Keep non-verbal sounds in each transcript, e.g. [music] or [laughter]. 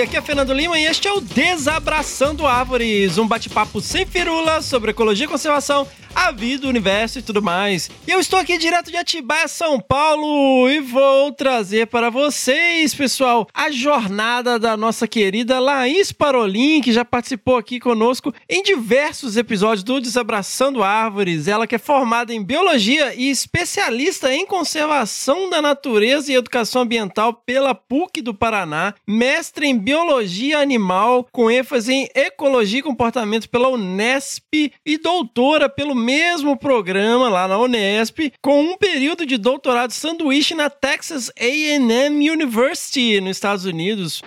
Aqui é Fernando Lima e este é o Desabraçando Árvores, um bate-papo sem firula sobre ecologia e conservação a vida, o universo e tudo mais. E eu estou aqui direto de Atibaia, São Paulo, e vou trazer para vocês, pessoal, a jornada da nossa querida Laís Parolin, que já participou aqui conosco em diversos episódios do Desabraçando Árvores. Ela que é formada em biologia e especialista em conservação da natureza e educação ambiental pela PUC do Paraná, mestre em biologia animal com ênfase em ecologia e comportamento pela Unesp e doutora pelo mesmo programa lá na Unesp, com um período de doutorado sanduíche na Texas A&M University, nos Estados Unidos.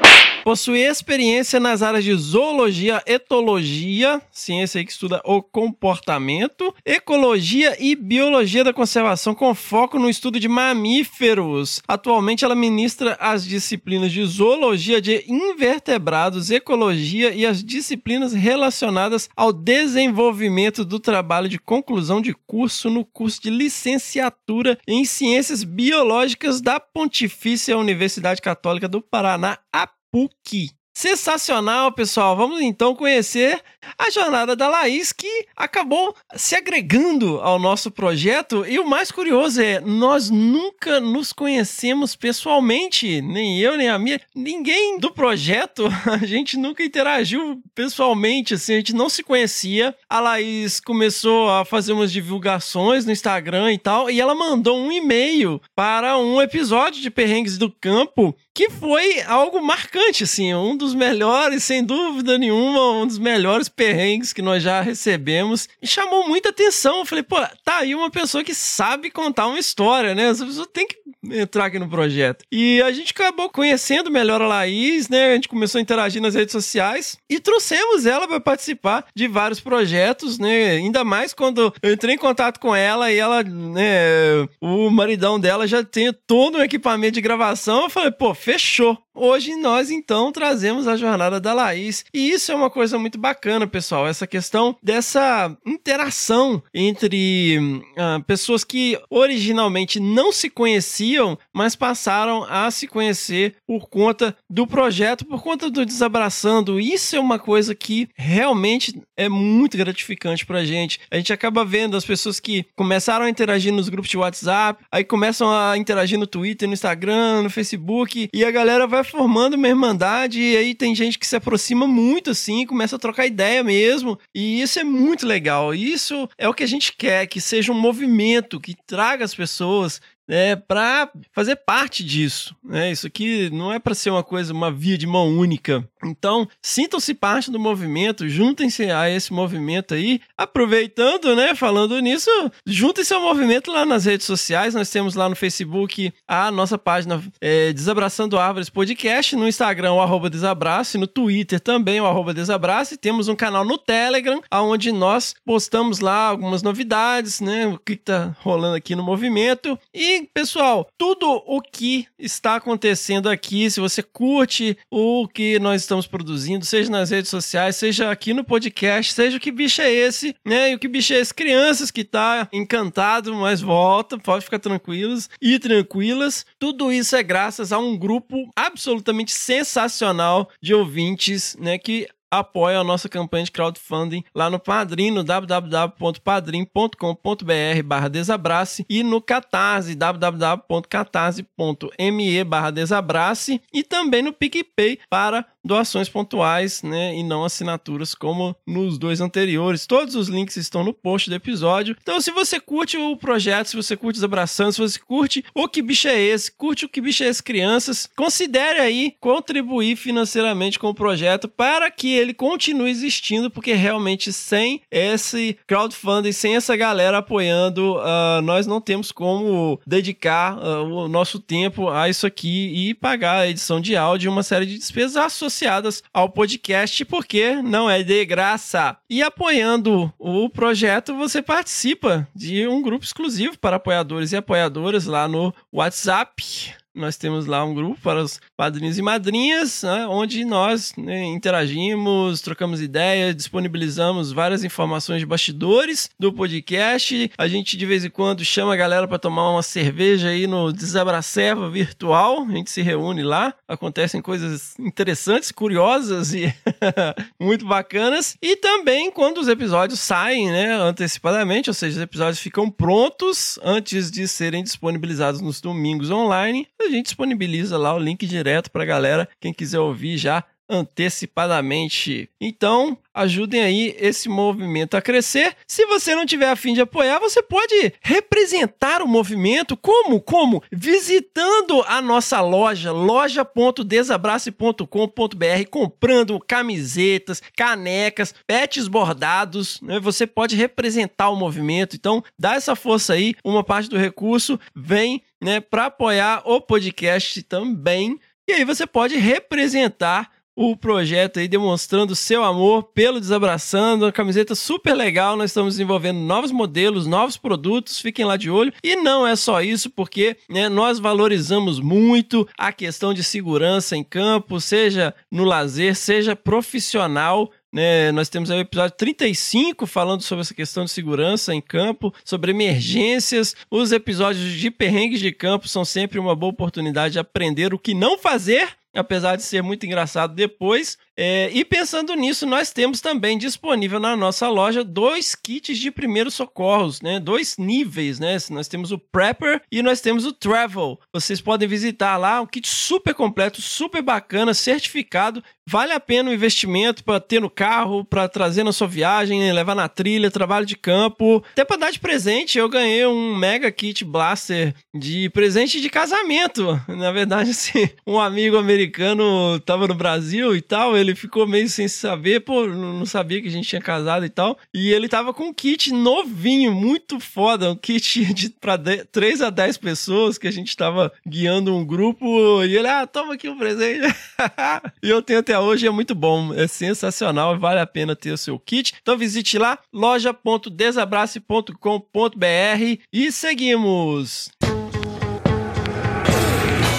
Possui experiência nas áreas de zoologia, etologia, ciência que estuda o comportamento, ecologia e biologia da conservação, com foco no estudo de mamíferos. Atualmente, ela ministra as disciplinas de zoologia de invertebrados, ecologia e as disciplinas relacionadas ao desenvolvimento do trabalho de conclusão de curso no curso de licenciatura em Ciências Biológicas da Pontifícia Universidade Católica do Paraná, a PUC. Sensacional, pessoal. Vamos então conhecer a jornada da Laís, que acabou se agregando ao nosso projeto. E o mais curioso é, nós nunca nos conhecemos pessoalmente, nem eu, nem a minha, ninguém do projeto, [laughs] a gente nunca interagiu pessoalmente, assim, a gente não se conhecia. A Laís começou a fazer umas divulgações no Instagram e tal, e ela mandou um e-mail para um episódio de Perrengues do Campo que foi algo marcante, assim, um dos melhores, sem dúvida nenhuma, um dos melhores perrengues que nós já recebemos. E chamou muita atenção. Eu falei, pô, tá aí uma pessoa que sabe contar uma história, né? Essa pessoa tem que entrar aqui no projeto. E a gente acabou conhecendo melhor a Laís, né? A gente começou a interagir nas redes sociais e trouxemos ela para participar de vários projetos, né? Ainda mais quando eu entrei em contato com ela e ela, né, o maridão dela já tem todo um equipamento de gravação. Eu falei, pô, fechou. Hoje nós então trazemos a jornada da Laís. E isso é uma coisa muito bacana, pessoal. Essa questão dessa interação entre uh, pessoas que originalmente não se conheciam, mas passaram a se conhecer por conta do projeto, por conta do Desabraçando. Isso é uma coisa que realmente é muito gratificante pra gente. A gente acaba vendo as pessoas que começaram a interagir nos grupos de WhatsApp, aí começam a interagir no Twitter, no Instagram, no Facebook, e a galera vai formando uma irmandade e aí tem gente que se aproxima muito assim, começa a trocar ideia mesmo. E isso é muito legal. Isso é o que a gente quer, que seja um movimento que traga as pessoas né, para fazer parte disso. Né? Isso aqui não é para ser uma coisa, uma via de mão única. Então, sintam-se parte do movimento, juntem-se a esse movimento aí. Aproveitando, né, falando nisso, juntem-se ao movimento lá nas redes sociais. Nós temos lá no Facebook a nossa página é, Desabraçando Árvores Podcast, no Instagram o arroba Desabraço, e no Twitter também o arroba Desabraço. E temos um canal no Telegram, onde nós postamos lá algumas novidades, né, o que está rolando aqui no movimento. E pessoal, tudo o que está acontecendo aqui, se você curte o que nós estamos produzindo, seja nas redes sociais, seja aqui no podcast, seja o que bicho é esse, né? E o que bicho é esse? Crianças que tá encantado, mas volta, pode ficar tranquilos e tranquilas. Tudo isso é graças a um grupo absolutamente sensacional de ouvintes, né? Que apoia a nossa campanha de crowdfunding lá no Padrim, no www.padrim.com.br barra desabrace e no Catarse, www.catarse.me barra desabrace e também no PicPay para doações pontuais, né, e não assinaturas como nos dois anteriores. Todos os links estão no post do episódio. Então, se você curte o projeto, se você curte Desabraçando, se você curte o Que Bicho é Esse, curte o Que Bicho é Esse Crianças, considere aí contribuir financeiramente com o projeto para que ele continue existindo, porque realmente sem esse crowdfunding, sem essa galera apoiando, uh, nós não temos como dedicar uh, o nosso tempo a isso aqui e pagar a edição de áudio e uma série de despesas associadas associadas ao podcast, porque não é de graça. E apoiando o projeto, você participa de um grupo exclusivo para apoiadores e apoiadoras lá no WhatsApp nós temos lá um grupo para os padrinhos e madrinhas, né, onde nós né, interagimos, trocamos ideias, disponibilizamos várias informações de bastidores do podcast. A gente de vez em quando chama a galera para tomar uma cerveja aí no Desabraceva virtual. A gente se reúne lá, acontecem coisas interessantes, curiosas e [laughs] muito bacanas. E também quando os episódios saem, né, antecipadamente, ou seja, os episódios ficam prontos antes de serem disponibilizados nos domingos online a gente disponibiliza lá o link direto para a galera, quem quiser ouvir já antecipadamente. Então, ajudem aí esse movimento a crescer. Se você não tiver a fim de apoiar, você pode representar o movimento como? Como? Visitando a nossa loja, loja.desabrace.com.br, comprando camisetas, canecas, pets bordados, né? Você pode representar o movimento. Então, dá essa força aí, uma parte do recurso vem né, para apoiar o podcast também. E aí você pode representar o projeto aí demonstrando seu amor pelo Desabraçando, uma camiseta super legal. Nós estamos desenvolvendo novos modelos, novos produtos, fiquem lá de olho. E não é só isso, porque né, nós valorizamos muito a questão de segurança em campo, seja no lazer, seja profissional. Né, nós temos aí o episódio 35 falando sobre essa questão de segurança em campo, sobre emergências. Os episódios de perrengues de campo são sempre uma boa oportunidade de aprender o que não fazer apesar de ser muito engraçado depois. É, e pensando nisso, nós temos também disponível na nossa loja dois kits de primeiros socorros, né? Dois níveis, né? Nós temos o Prepper e nós temos o Travel. Vocês podem visitar lá, um kit super completo, super bacana, certificado. Vale a pena o investimento para ter no carro, para trazer na sua viagem, levar na trilha, trabalho de campo. Até para dar de presente, eu ganhei um mega kit blaster de presente de casamento. [laughs] Na verdade, assim, um amigo americano tava no Brasil e tal, ele ele ficou meio sem saber, pô, não sabia que a gente tinha casado e tal. E ele tava com um kit novinho, muito foda, um kit [laughs] de pra 3 a 10 pessoas que a gente tava guiando um grupo e ele, ah, toma aqui um presente. [laughs] e eu tenho até hoje, é muito bom, é sensacional, vale a pena ter o seu kit. Então visite lá, loja.desabrace.com.br e seguimos.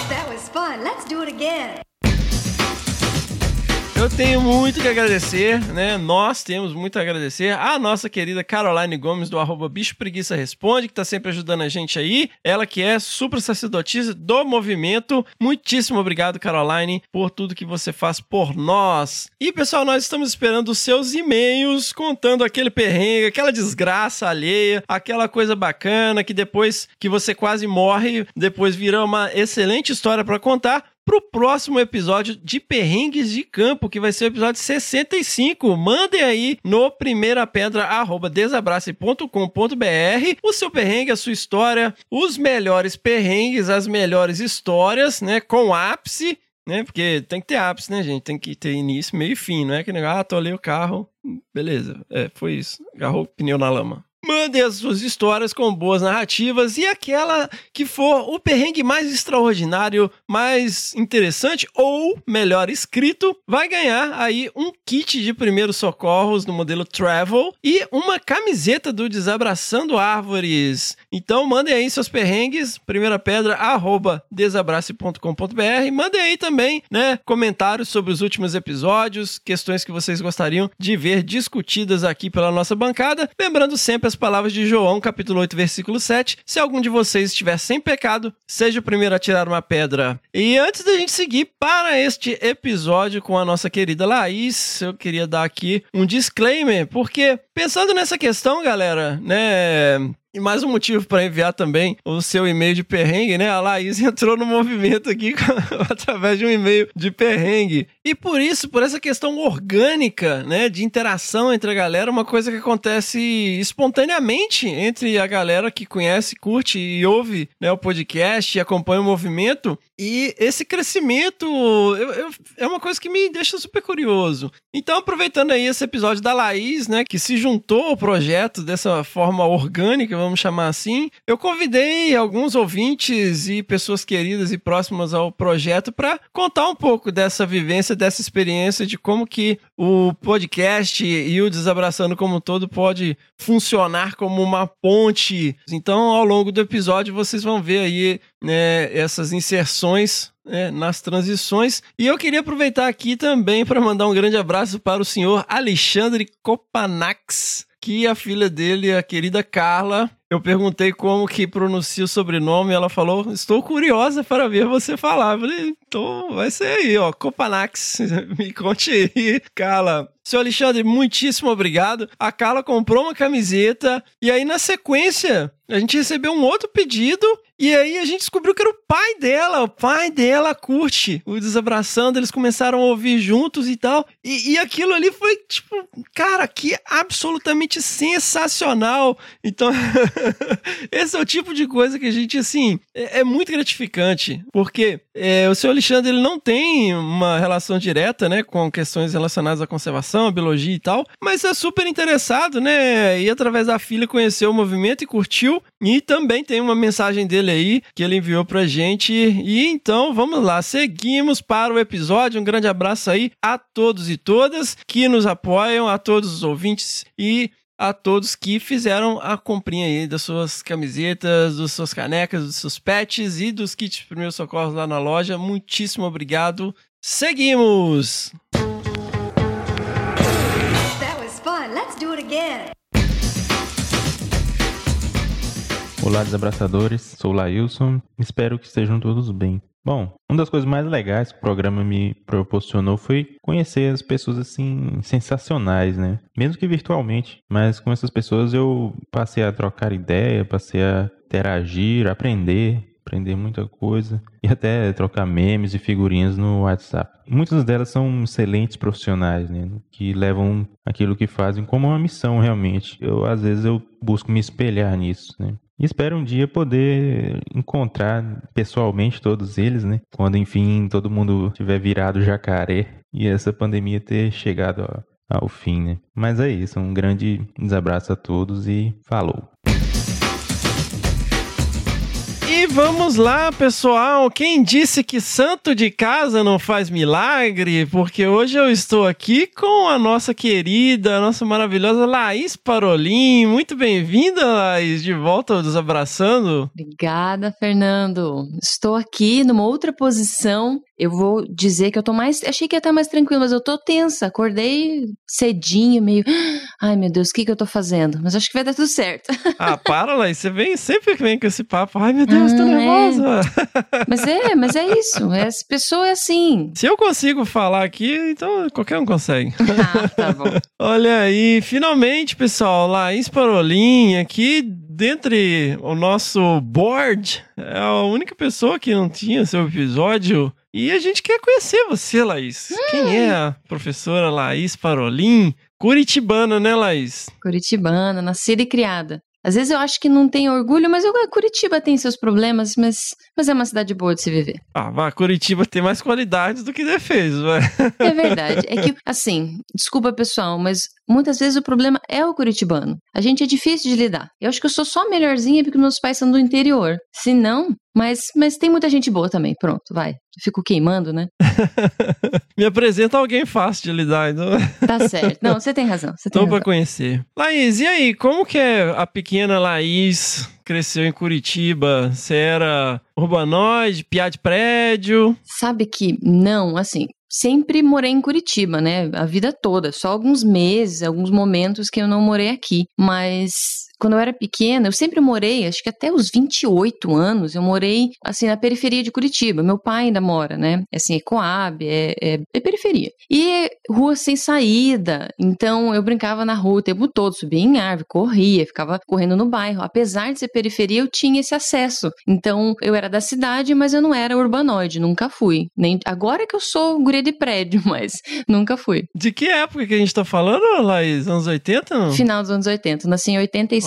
That was fun. Let's do it again. Eu tenho muito que agradecer, né? Nós temos muito a agradecer a nossa querida Caroline Gomes do arroba Bicho Preguiça Responde, que tá sempre ajudando a gente aí. Ela que é super sacerdotisa do movimento. Muitíssimo obrigado, Caroline, por tudo que você faz por nós. E, pessoal, nós estamos esperando os seus e-mails contando aquele perrengue, aquela desgraça alheia, aquela coisa bacana que depois que você quase morre, depois vira uma excelente história para contar pro próximo episódio de Perrengues de Campo, que vai ser o episódio 65. Mandem aí no primeirapedra@desabrace.com.br o seu perrengue, a sua história, os melhores perrengues, as melhores histórias, né, com ápice né? Porque tem que ter ápice, né, gente? Tem que ter início, meio e fim, não é que negócio, ah, tolei o carro, beleza. É, foi isso. Agarrou o pneu na lama. Mandem as suas histórias com boas narrativas e aquela que for o perrengue mais extraordinário, mais interessante ou melhor escrito, vai ganhar aí um kit de primeiros socorros no modelo Travel e uma camiseta do Desabraçando Árvores. Então mandem aí seus perrengues, primeira pedra, arroba desabrace.com.br. Mandem aí também, né, comentários sobre os últimos episódios, questões que vocês gostariam de ver discutidas aqui pela nossa bancada. Lembrando sempre as palavras de João, capítulo 8, versículo 7. Se algum de vocês estiver sem pecado, seja o primeiro a tirar uma pedra. E antes da gente seguir para este episódio com a nossa querida Laís, eu queria dar aqui um disclaimer, porque pensando nessa questão, galera, né? E mais um motivo para enviar também o seu e-mail de perrengue, né? A Laís [laughs] entrou no movimento aqui [laughs] através de um e-mail de perrengue. E por isso, por essa questão orgânica, né, de interação entre a galera, uma coisa que acontece espontaneamente entre a galera que conhece, curte e ouve né, o podcast e acompanha o movimento, E esse crescimento eu, eu, é uma coisa que me deixa super curioso. Então, aproveitando aí esse episódio da Laís, né, que se juntou ao projeto dessa forma orgânica, vamos chamar assim, eu convidei alguns ouvintes e pessoas queridas e próximas ao projeto para contar um pouco dessa vivência, dessa experiência, de como que o podcast e o Desabraçando como um todo pode funcionar como uma ponte. Então, ao longo do episódio, vocês vão ver aí né, essas inserções né, nas transições. E eu queria aproveitar aqui também para mandar um grande abraço para o senhor Alexandre Copanax, que a filha dele, a querida Carla, eu perguntei como que pronuncia o sobrenome, ela falou: "Estou curiosa para ver você falar". Eu falei: "Então vai ser aí, ó, Copanax. [laughs] Me conte aí, Carla". Seu Alexandre, muitíssimo obrigado. A Carla comprou uma camiseta e aí na sequência a gente recebeu um outro pedido e aí a gente descobriu que era o pai dela. O pai dela curte o Desabraçando. Eles começaram a ouvir juntos e tal. E, e aquilo ali foi, tipo, cara, que absolutamente sensacional. Então, [laughs] esse é o tipo de coisa que a gente, assim, é, é muito gratificante. Porque é, o seu Alexandre, ele não tem uma relação direta, né, com questões relacionadas à conservação, à biologia e tal. Mas é super interessado, né? E através da filha conheceu o movimento e curtiu. E também tem uma mensagem dele aí que ele enviou pra gente. E então, vamos lá, seguimos para o episódio. Um grande abraço aí a todos e todas que nos apoiam, a todos os ouvintes e a todos que fizeram a comprinha aí das suas camisetas, das suas canecas, dos seus pets e dos kits primeiros socorros lá na loja. Muitíssimo obrigado. Seguimos! Let's do it again. Olá, desabraçadores. Sou Lailson. Espero que estejam todos bem. Bom, uma das coisas mais legais que o programa me proporcionou foi conhecer as pessoas assim sensacionais, né? Mesmo que virtualmente, mas com essas pessoas eu passei a trocar ideia, passei a interagir, aprender, aprender muita coisa e até trocar memes e figurinhas no WhatsApp. Muitas delas são excelentes profissionais, né, que levam aquilo que fazem como uma missão realmente. Eu às vezes eu busco me espelhar nisso, né? E espero um dia poder encontrar pessoalmente todos eles, né? Quando enfim todo mundo tiver virado jacaré e essa pandemia ter chegado ao, fim, né? Mas é isso, um grande desabraço a todos e falou. Vamos lá, pessoal. Quem disse que santo de casa não faz milagre? Porque hoje eu estou aqui com a nossa querida, a nossa maravilhosa Laís Parolin. Muito bem-vinda, Laís, de volta ao Desabraçando. Obrigada, Fernando. Estou aqui numa outra posição. Eu vou dizer que eu tô mais. Achei que ia estar mais tranquilo, mas eu tô tensa. Acordei cedinho, meio. [gasps] Ai, meu Deus, o que, que eu tô fazendo? Mas acho que vai dar tudo certo. [laughs] Ah, para, Laís. Você vem sempre que vem com esse papo. Ai, meu Deus, tô Ah, é. nervosa. [laughs] Mas é, mas é isso. Essa pessoa é assim. Se eu consigo falar aqui, então qualquer um consegue. [laughs] Ah, tá bom. Olha aí, finalmente, pessoal, Laís Parolin aqui dentre o nosso board, é a única pessoa que não tinha seu episódio. E a gente quer conhecer você, Laís. Quem é a professora Laís Parolin? Curitibana, né, Laís? Curitibana, nascida e criada. Às vezes eu acho que não tem orgulho, mas eu, Curitiba tem seus problemas, mas, mas é uma cidade boa de se viver. Ah, vá, Curitiba tem mais qualidades do que defeitos, [laughs] vai. É verdade. É que, assim, desculpa pessoal, mas muitas vezes o problema é o curitibano. A gente é difícil de lidar. Eu acho que eu sou só melhorzinha porque meus pais são do interior. Se não, mas, mas tem muita gente boa também. Pronto, vai. Fico queimando, né? [laughs] Me apresenta alguém fácil de lidar, então. Tá certo. Não, você tem razão. Você tem Tô pra razão. conhecer. Laís, e aí, como que é a pequena Laís cresceu em Curitiba? Você era urbanoide, piá de prédio? Sabe que não, assim, sempre morei em Curitiba, né? A vida toda. Só alguns meses, alguns momentos que eu não morei aqui. Mas quando eu era pequena, eu sempre morei, acho que até os 28 anos, eu morei, assim, na periferia de Curitiba. Meu pai ainda mora, né? Assim, é Coab, é, é, é periferia. E é rua sem saída. Então, eu brincava na rua o tempo todo, subia em árvore, corria, ficava correndo no bairro. Apesar de ser periferia, eu tinha esse acesso. Então, eu era da cidade, mas eu não era urbanoide, nunca fui. Nem Agora que eu sou guria de prédio, [laughs] mas nunca fui. De que época que a gente tá falando, Laís? Anos 80? Não? Final dos anos 80, nasci em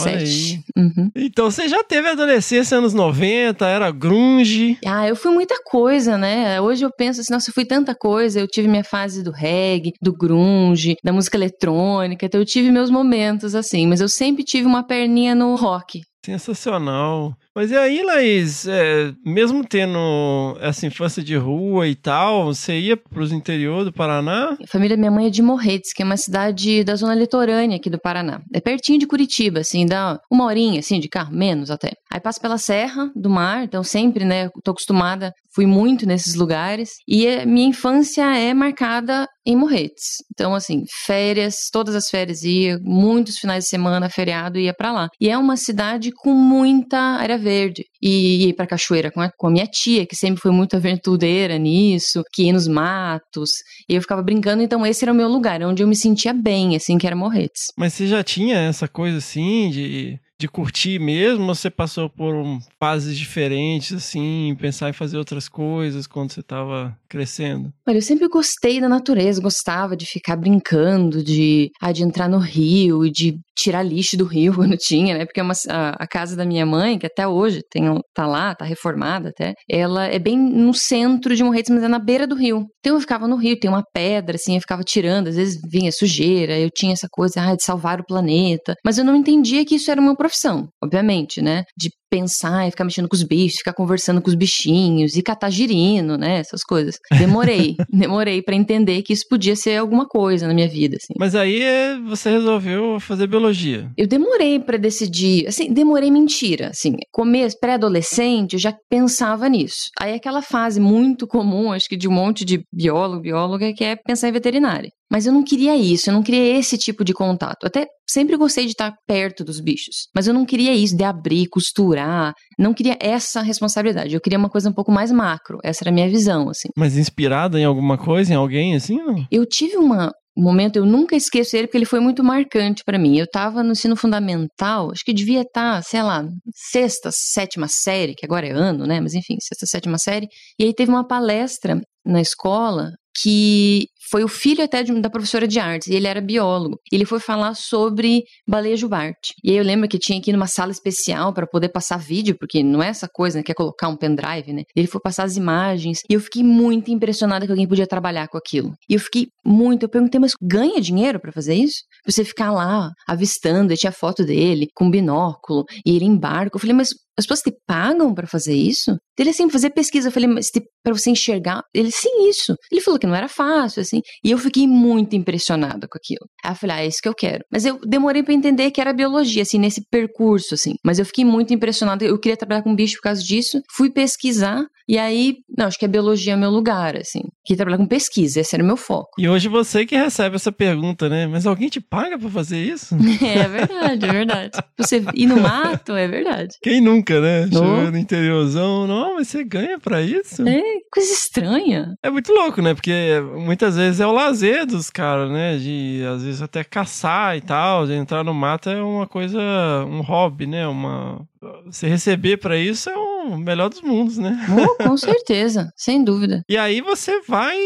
87. Uhum. Então você já teve adolescência anos 90, era grunge. Ah, eu fui muita coisa, né? Hoje eu penso assim, nossa, eu fui tanta coisa. Eu tive minha fase do reggae, do grunge, da música eletrônica. Então eu tive meus momentos assim, mas eu sempre tive uma perninha no rock. Sensacional. Mas e aí, Laís, é, mesmo tendo essa infância de rua e tal, você ia pros interior do Paraná? A família minha mãe é de Morretes, que é uma cidade da zona litorânea aqui do Paraná. É pertinho de Curitiba, assim, dá uma horinha, assim, de carro, menos até. Aí passa pela Serra do Mar, então sempre, né, tô acostumada, fui muito nesses lugares. E minha infância é marcada em Morretes. Então, assim, férias, todas as férias ia, muitos finais de semana, feriado, ia para lá. E é uma cidade com muita área verde. E ir pra cachoeira com a, com a minha tia, que sempre foi muito aventureira nisso, que ia nos matos. E eu ficava brincando, então esse era o meu lugar, onde eu me sentia bem, assim, que era Morretes. Mas você já tinha essa coisa assim de de curtir mesmo, você passou por um, fases diferentes, assim, pensar em fazer outras coisas quando você estava crescendo? Olha, eu sempre gostei da natureza, gostava de ficar brincando, de, ah, de entrar no rio e de tirar lixo do rio [laughs] quando tinha, né? Porque é uma, a, a, casa da minha mãe, que até hoje tem, tá lá, tá reformada até, ela é bem no centro de Morretes, mas é na beira do rio. Então eu ficava no rio, tem uma pedra, assim, eu ficava tirando, às vezes vinha sujeira, eu tinha essa coisa, ah, de salvar o planeta. Mas eu não entendia que isso era uma profissão, obviamente, né? De pensar e ficar mexendo com os bichos, ficar conversando com os bichinhos e catar girino, né? Essas coisas. Demorei, [laughs] demorei para entender que isso podia ser alguma coisa na minha vida, assim. Mas aí é, você resolveu fazer biologia. Eu demorei para decidir, assim, demorei mentira, assim. Começo, pré-adolescente, eu já pensava nisso. Aí aquela fase muito comum, acho que de um monte de biólogo, bióloga, que é pensar em veterinária. Mas eu não queria isso, eu não queria esse tipo de contato. Até sempre gostei de estar perto dos bichos, mas eu não queria isso de abrir, costurar, não queria essa responsabilidade. Eu queria uma coisa um pouco mais macro. Essa era a minha visão, assim. Mas inspirada em alguma coisa, em alguém assim? Não? Eu tive uma um momento, eu nunca esqueço ele porque ele foi muito marcante para mim. Eu estava no ensino fundamental, acho que devia estar, tá, sei lá, sexta, sétima série, que agora é ano, né? Mas enfim, sexta, sétima série. E aí teve uma palestra na escola que foi o filho até de, da professora de artes, e ele era biólogo. Ele foi falar sobre baleia jubarte. E aí eu lembro que tinha ir numa sala especial para poder passar vídeo, porque não é essa coisa, né, que é colocar um pendrive, né? Ele foi passar as imagens, e eu fiquei muito impressionada que alguém podia trabalhar com aquilo. E eu fiquei muito, eu perguntei, mas ganha dinheiro para fazer isso? Você ficar lá avistando, e tinha foto dele com binóculo, e ele em barco. Eu falei, mas as pessoas te pagam para fazer isso? Ele assim, fazer pesquisa. Eu falei, mas para você enxergar? Ele, sim, isso. Ele falou que não era fácil, assim. E eu fiquei muito impressionada com aquilo. Aí eu falei, ah, é isso que eu quero. Mas eu demorei para entender que era biologia, assim, nesse percurso, assim. Mas eu fiquei muito impressionada. Eu queria trabalhar com bicho por causa disso. Fui pesquisar. E aí, não, acho que a biologia é meu lugar, assim. Queria trabalhar com pesquisa, esse era o meu foco. E hoje você que recebe essa pergunta, né? Mas alguém te paga para fazer isso? [laughs] é verdade, é verdade. Você ir no mato, é verdade. Quem nunca, né? No, no interiorzão, não, mas você ganha para isso? É, coisa estranha. É muito louco, né? Porque muitas vezes é o lazer dos caras, né? De às vezes até caçar e tal, de entrar no mato é uma coisa, um hobby, né? Uma você receber para isso é o melhor dos mundos, né? Oh, com certeza, [laughs] sem dúvida. E aí você vai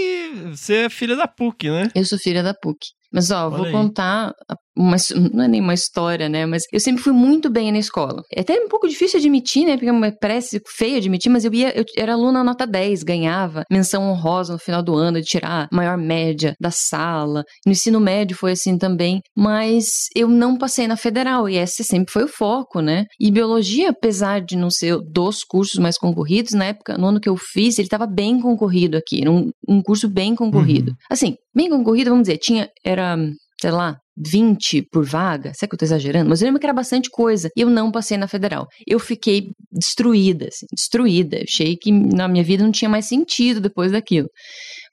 ser filha da PUC, né? Eu sou filha da PUC. Mas ó, Olha vou aí. contar uma, não é nem uma história, né? Mas eu sempre fui muito bem na escola. É até um pouco difícil admitir, né? Porque é parece feio admitir, mas eu ia, eu era aluna nota 10, ganhava menção honrosa no final do ano de tirar a maior média da sala. No ensino médio foi assim também, mas eu não passei na federal e esse sempre foi o foco, né? E biologia, apesar de não ser dos cursos mais concorridos, na época, no ano que eu fiz, ele estava bem concorrido aqui, era um, um curso bem concorrido. Uhum. Assim, bem concorrido, vamos dizer, tinha, era sei lá, 20 por vaga, será que eu tô exagerando? Mas eu lembro que era bastante coisa. E eu não passei na federal. Eu fiquei destruída, assim, destruída. Achei que na minha vida não tinha mais sentido depois daquilo.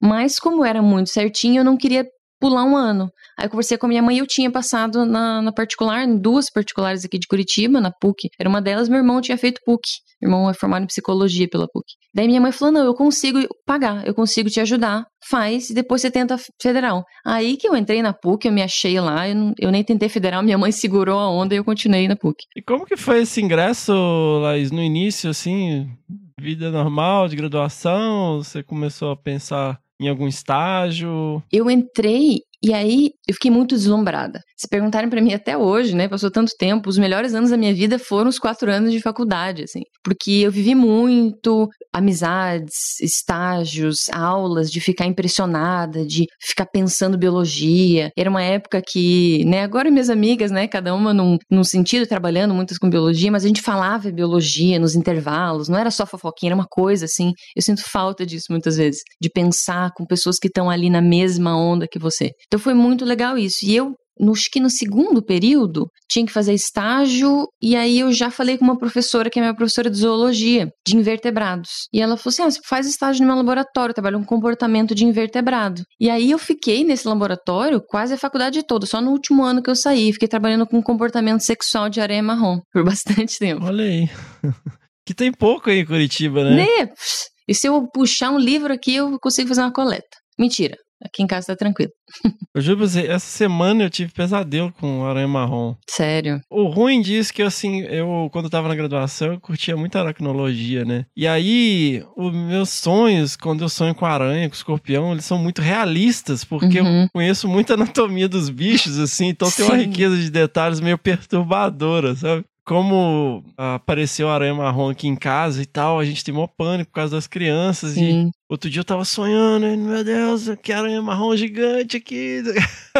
Mas como era muito certinho, eu não queria pular um ano. Aí eu conversei com a minha mãe, eu tinha passado na, na particular, em duas particulares aqui de Curitiba, na PUC. Era uma delas, meu irmão tinha feito PUC. Meu irmão é formado em psicologia pela PUC. Daí minha mãe falou: não, eu consigo pagar, eu consigo te ajudar. Faz e depois você tenta federal. Aí que eu entrei na PUC, eu me achei lá, eu, não, eu nem tentei federal, minha mãe segurou a onda e eu continuei na PUC. E como que foi esse ingresso, Laís, no início, assim, vida normal, de graduação? Você começou a pensar em algum estágio? Eu entrei e aí eu fiquei muito deslumbrada. Se perguntarem para mim até hoje, né, passou tanto tempo, os melhores anos da minha vida foram os quatro anos de faculdade, assim, porque eu vivi muito amizades, estágios, aulas, de ficar impressionada, de ficar pensando biologia. Era uma época que, né, agora minhas amigas, né, cada uma num, num sentido, trabalhando muitas com biologia, mas a gente falava biologia nos intervalos, não era só fofoquinha, era uma coisa assim. Eu sinto falta disso muitas vezes, de pensar com pessoas que estão ali na mesma onda que você. Então foi muito legal isso. E eu no, acho que no segundo período, tinha que fazer estágio, e aí eu já falei com uma professora, que é minha professora de zoologia, de invertebrados. E ela falou assim: ah, você faz estágio no meu laboratório, trabalho com comportamento de invertebrado. E aí eu fiquei nesse laboratório quase a faculdade toda, só no último ano que eu saí. Fiquei trabalhando com comportamento sexual de areia marrom [laughs] por bastante tempo. Olha aí. [laughs] que tem pouco aí em Curitiba, né? Né? E se eu puxar um livro aqui, eu consigo fazer uma coleta. Mentira. Aqui em casa tá tranquilo. Eu juro pra você, essa semana eu tive pesadelo com aranha marrom. Sério. O ruim disso é que, assim, eu, quando eu tava na graduação, eu curtia muito aracnologia, né? E aí, os meus sonhos, quando eu sonho com aranha, com escorpião, eles são muito realistas, porque Uhum. eu conheço muita anatomia dos bichos, assim, então tem uma Sim. riqueza de detalhes meio perturbadora, sabe? Como apareceu a aranha marrom aqui em casa e tal, a gente tem maior pânico por causa das crianças. E Sim. Outro dia eu tava sonhando, e, meu Deus, que aranha marrom gigante aqui.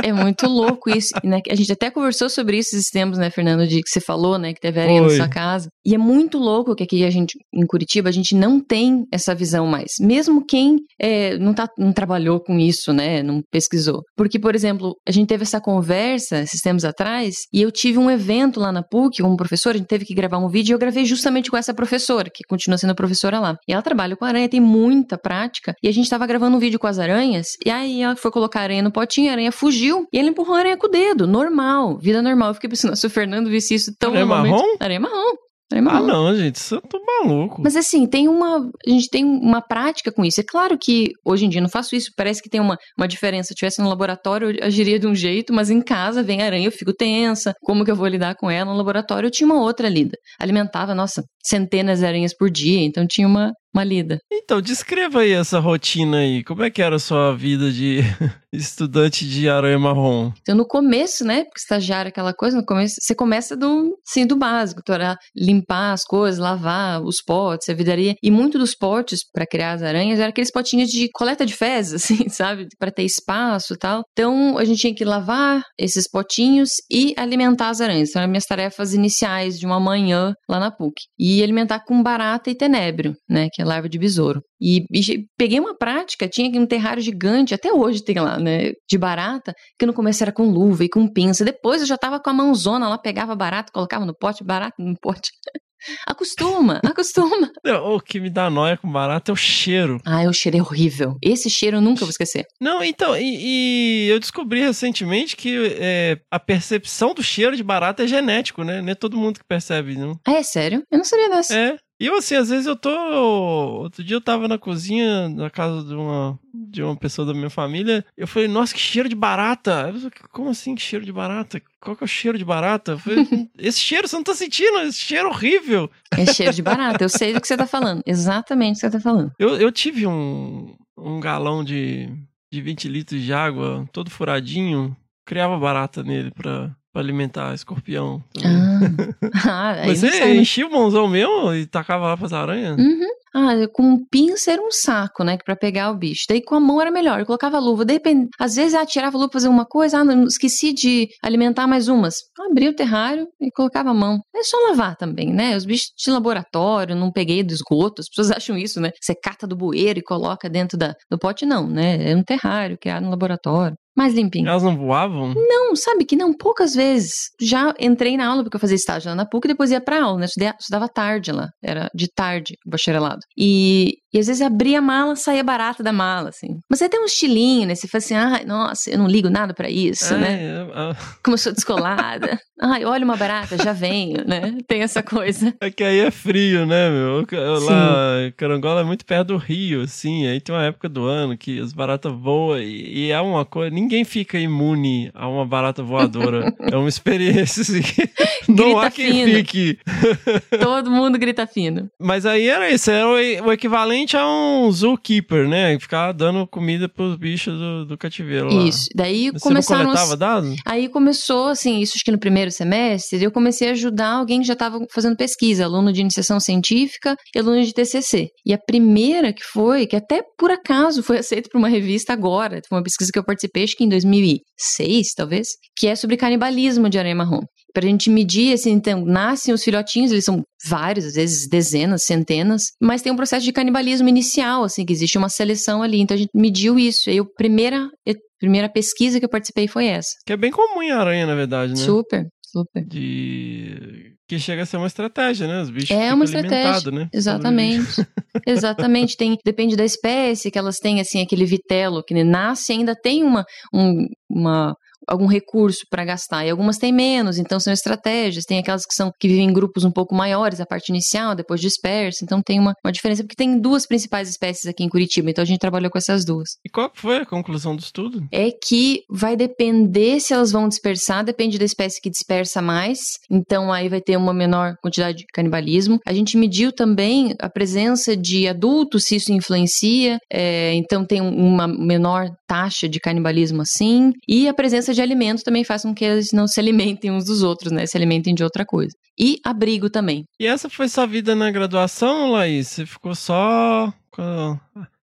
É muito louco isso. Né? A gente até conversou sobre isso esses tempos, né, Fernando? De que você falou, né? Que teve areia na sua casa. E é muito louco que aqui a gente, em Curitiba, a gente não tem essa visão mais. Mesmo quem é, não, tá, não trabalhou com isso, né? Não pesquisou. Porque, por exemplo, a gente teve essa conversa esses tempos atrás e eu tive um evento lá na PUC, um professor, a gente teve que gravar um vídeo e eu gravei justamente com essa professora, que continua sendo professora lá. E ela trabalha com aranha, tem muita prática. E a gente tava gravando um vídeo com as aranhas, e aí ela foi colocar a aranha no potinho, a aranha fugiu, e ela empurrou a aranha com o dedo, normal, vida normal. Eu fiquei pensando, se o Fernando visse isso tão Aranha marrom? Aranha marrom. Ah, não, gente, isso eu tô maluco. Mas assim, tem uma. A gente tem uma prática com isso. É claro que hoje em dia eu não faço isso, parece que tem uma, uma diferença. Se eu estivesse no laboratório, eu agiria de um jeito, mas em casa vem aranha, eu fico tensa. Como que eu vou lidar com ela? No laboratório eu tinha uma outra lida. Alimentava, nossa, centenas de aranhas por dia, então tinha uma, uma lida. Então, descreva aí essa rotina aí. Como é que era a sua vida de [laughs] estudante de aranha marrom? Então, no começo, né? Porque estagiário é aquela coisa, no começo, você começa do, sim, do básico, tu era limpar as coisas, lavar os potes, a vidaria. E muito dos potes para criar as aranhas eram aqueles potinhos de coleta de fezes, [laughs] assim, sabe? Para ter espaço e tal. Então, a gente tinha que lavar esses potinhos e alimentar as aranhas. Então, eram minhas tarefas iniciais de uma manhã lá na PUC. E alimentar com barata e tenébrio, né? Que é larva de besouro. E, e peguei uma prática, tinha um terrário gigante, até hoje tem lá, né? De barata, que no começo era com luva e com pinça. Depois eu já tava com a mãozona lá, pegava barata, colocava no pote, barata no pote. [laughs] acostuma, acostuma. [laughs] Não, O que me dá nóia com barata é o cheiro. Ah, o cheiro é horrível. Esse cheiro eu nunca vou esquecer. Não, então, e, e eu descobri recentemente que é, a percepção do cheiro de barata é genético, né? Não é todo mundo que percebe, não. Ah, é sério? Eu não sabia dessa. É. E eu, assim, às vezes eu tô. Outro dia eu tava na cozinha, na casa de uma, de uma pessoa da minha família. Eu falei, nossa, que cheiro de barata. Eu falei, Como assim, que cheiro de barata? Qual que é o cheiro de barata? Eu falei, [laughs] esse cheiro, você não tá sentindo? Esse cheiro horrível. É cheiro de barata. Eu sei do que você tá falando. Exatamente o que você tá falando. Eu, eu tive um, um galão de, de 20 litros de água, todo furadinho. Criava barata nele pra, pra alimentar escorpião. também. Ah, [laughs] ah você sei, né? enchia o mãozão mesmo e tacava lá pras aranhas? Uhum. Ah, com pinça era um saco, né? que Pra pegar o bicho. Daí com a mão era melhor. Eu colocava luva. De repente, às vezes eu tirava a luva pra fazer uma coisa. Ah, não, esqueci de alimentar mais umas. Abria o terrário e colocava a mão. É só lavar também, né? Os bichos de laboratório, não peguei do esgoto. As pessoas [laughs] acham isso, né? Você cata do bueiro e coloca dentro da, do pote. Não, né? É um terrário criado no laboratório. Mais limpinho. Elas não voavam? Não, sabe que não, poucas vezes. Já entrei na aula, porque eu fazia estágio lá na PUC, e depois ia pra aula, né? Estudei- Estudava tarde lá, era de tarde, o bacharelado. E, e às vezes abria a mala, saía barata da mala, assim. Mas aí tem um estilinho, né? Você fala assim, ai, nossa, eu não ligo nada pra isso, né? É, é, Como eu sou descolada. [laughs] ai, olha uma barata, já venho, né? Tem essa coisa. é que aí é frio, né, meu? Eu- Lá, Carangola é muito perto do rio, assim. Aí tem uma época do ano que as baratas voam e, e é uma coisa. Ninguém fica imune a uma barata voadora. é uma experiência, assim. [laughs] Não há quem fino. fique. [laughs] Todo mundo grita fino. Mas aí era isso, era o equivalente equivalente a um zookeeper, né? Ficar dando comida pros bichos do, do cativeiro lá. Isso. Daí Você começaram não coletava dados? Aí começou, assim, isso acho que no primeiro semestre, eu comecei a ajudar alguém que já estava fazendo pesquisa, aluno de iniciação científica e aluno de TCC. E a primeira que foi, que até por acaso foi [laughs] aceita por uma revista agora, foi uma pesquisa que eu participei, acho que em 2006, talvez, que é sobre canibalismo de aranha marrom. Pra gente medir, assim, então, nascem os filhotinhos, eles são vários, às vezes dezenas, centenas, mas tem um processo de canibalismo inicial, assim, que existe uma seleção ali. Então a gente mediu isso. E aí, a primeira, a primeira pesquisa que eu participei foi essa. Que é bem comum em aranha, na verdade, né? Super, super. De... Que chega a ser uma estratégia, né? Os bichos É ficam uma estratégia, né? Exatamente. [laughs] Exatamente. Tem, depende da espécie que elas têm, assim, aquele vitelo que nasce ainda tem uma, um, uma algum recurso para gastar e algumas têm menos, então são estratégias. Tem aquelas que são que vivem em grupos um pouco maiores, a parte inicial, depois dispersa. Então tem uma, uma diferença porque tem duas principais espécies aqui em Curitiba, então a gente trabalhou com essas duas. E qual foi a conclusão do estudo? É que vai depender se elas vão dispersar, depende da espécie que dispersa mais. Então aí vai ter uma menor quantidade de canibalismo. A gente mediu também a presença de adultos, se isso influencia. É, então tem um- uma menor taxa de canibalismo assim. E a presença de alimento também faz com que eles não se alimentem uns dos outros, né? Se alimentem de outra coisa. E abrigo também. E essa foi sua vida na graduação, Laís? Você ficou só com